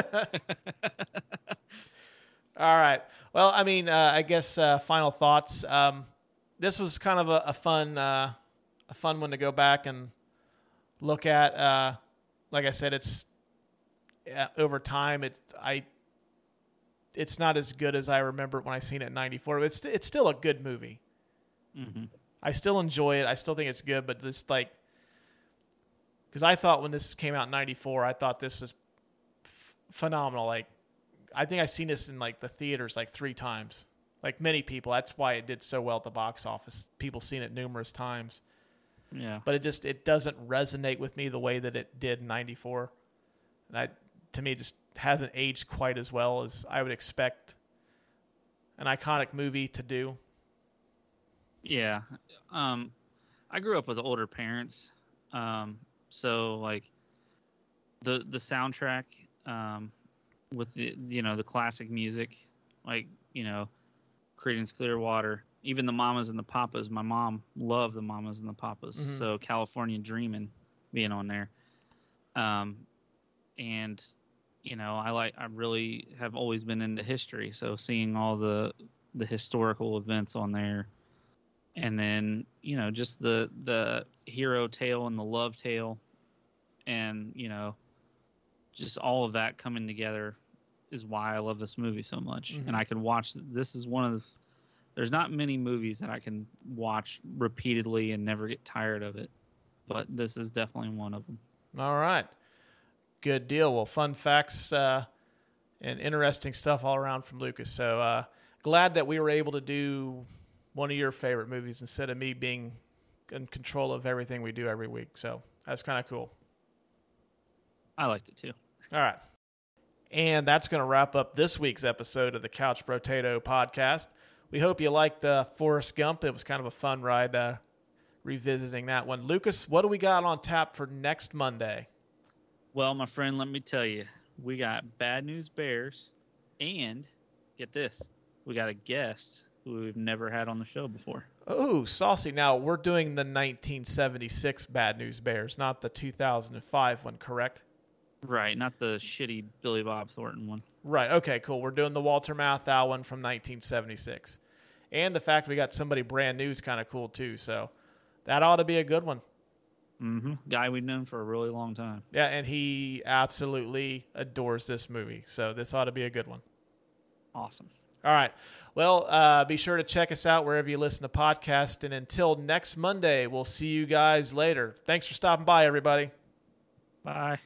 [SPEAKER 4] All right. Well, I mean, uh, I guess uh, final thoughts. Um, this was kind of a, a fun, uh, a fun one to go back and look at. Uh, like I said, it's uh, over time, it's I. It's not as good as I remember it when I seen it in '94. But it's it's still a good movie.
[SPEAKER 5] hmm
[SPEAKER 4] I still enjoy it. I still think it's good, but just like because I thought when this came out in '94, I thought this was f- phenomenal. Like I think I've seen this in like the theaters like three times. Like many people, that's why it did so well at the box office. People seen it numerous times,
[SPEAKER 5] Yeah.
[SPEAKER 4] but it just it doesn't resonate with me the way that it did in '94. And I, to me, just hasn't aged quite as well as I would expect an iconic movie to do.
[SPEAKER 5] Yeah. Um, I grew up with older parents, um, so like the the soundtrack um, with the you know the classic music, like you know, Creedence Clearwater, even the Mamas and the Papas. My mom loved the Mamas and the Papas,
[SPEAKER 4] Mhm.
[SPEAKER 5] so California Dreamin' being on there, um, and you know I like I really have always been into history, so seeing all the the historical events on there and then you know just the the hero tale and the love tale and you know just all of that coming together is why I love this movie so much
[SPEAKER 4] Mhm.
[SPEAKER 5] and I can watch this is one of the, there's not many movies that I can watch repeatedly and never get tired of it but this is definitely one of them
[SPEAKER 4] All right. Good deal. Well, fun facts uh, and interesting stuff all around from Lucas. So uh, glad that we were able to do one of your favorite movies instead of me being in control of everything we do every week. So that's kind of cool.
[SPEAKER 5] I liked it too
[SPEAKER 4] All right. And that's going to wrap up this week's episode of the Couch Brotato Podcast. We hope you liked uh, Forrest Gump. It was kind of a fun ride uh, revisiting that one. Lucas, what do we got on tap for next Monday?
[SPEAKER 5] Well my friend let me tell you we got bad news bears and get this we got a guest who we've never had on the show before
[SPEAKER 4] Oh, saucy. Now, we're doing the 1976 Bad News Bears, not the 2005 one, correct?
[SPEAKER 5] Right, not the shitty Billy Bob Thornton one.
[SPEAKER 4] Right. Okay, cool. We're doing the Walter Matthau one from 1976. And the fact we got somebody brand new is kind of cool, too. So that ought to be a good one.
[SPEAKER 5] Mm-hmm. Guy we've known for a really long time.
[SPEAKER 4] Yeah, and he absolutely adores this movie. So this ought to be a good one.
[SPEAKER 5] Awesome.
[SPEAKER 4] All right. Well, uh, be sure to check us out wherever you listen to podcasts. And until next Monday, we'll see you guys later. Thanks for stopping by, everybody.
[SPEAKER 5] Bye.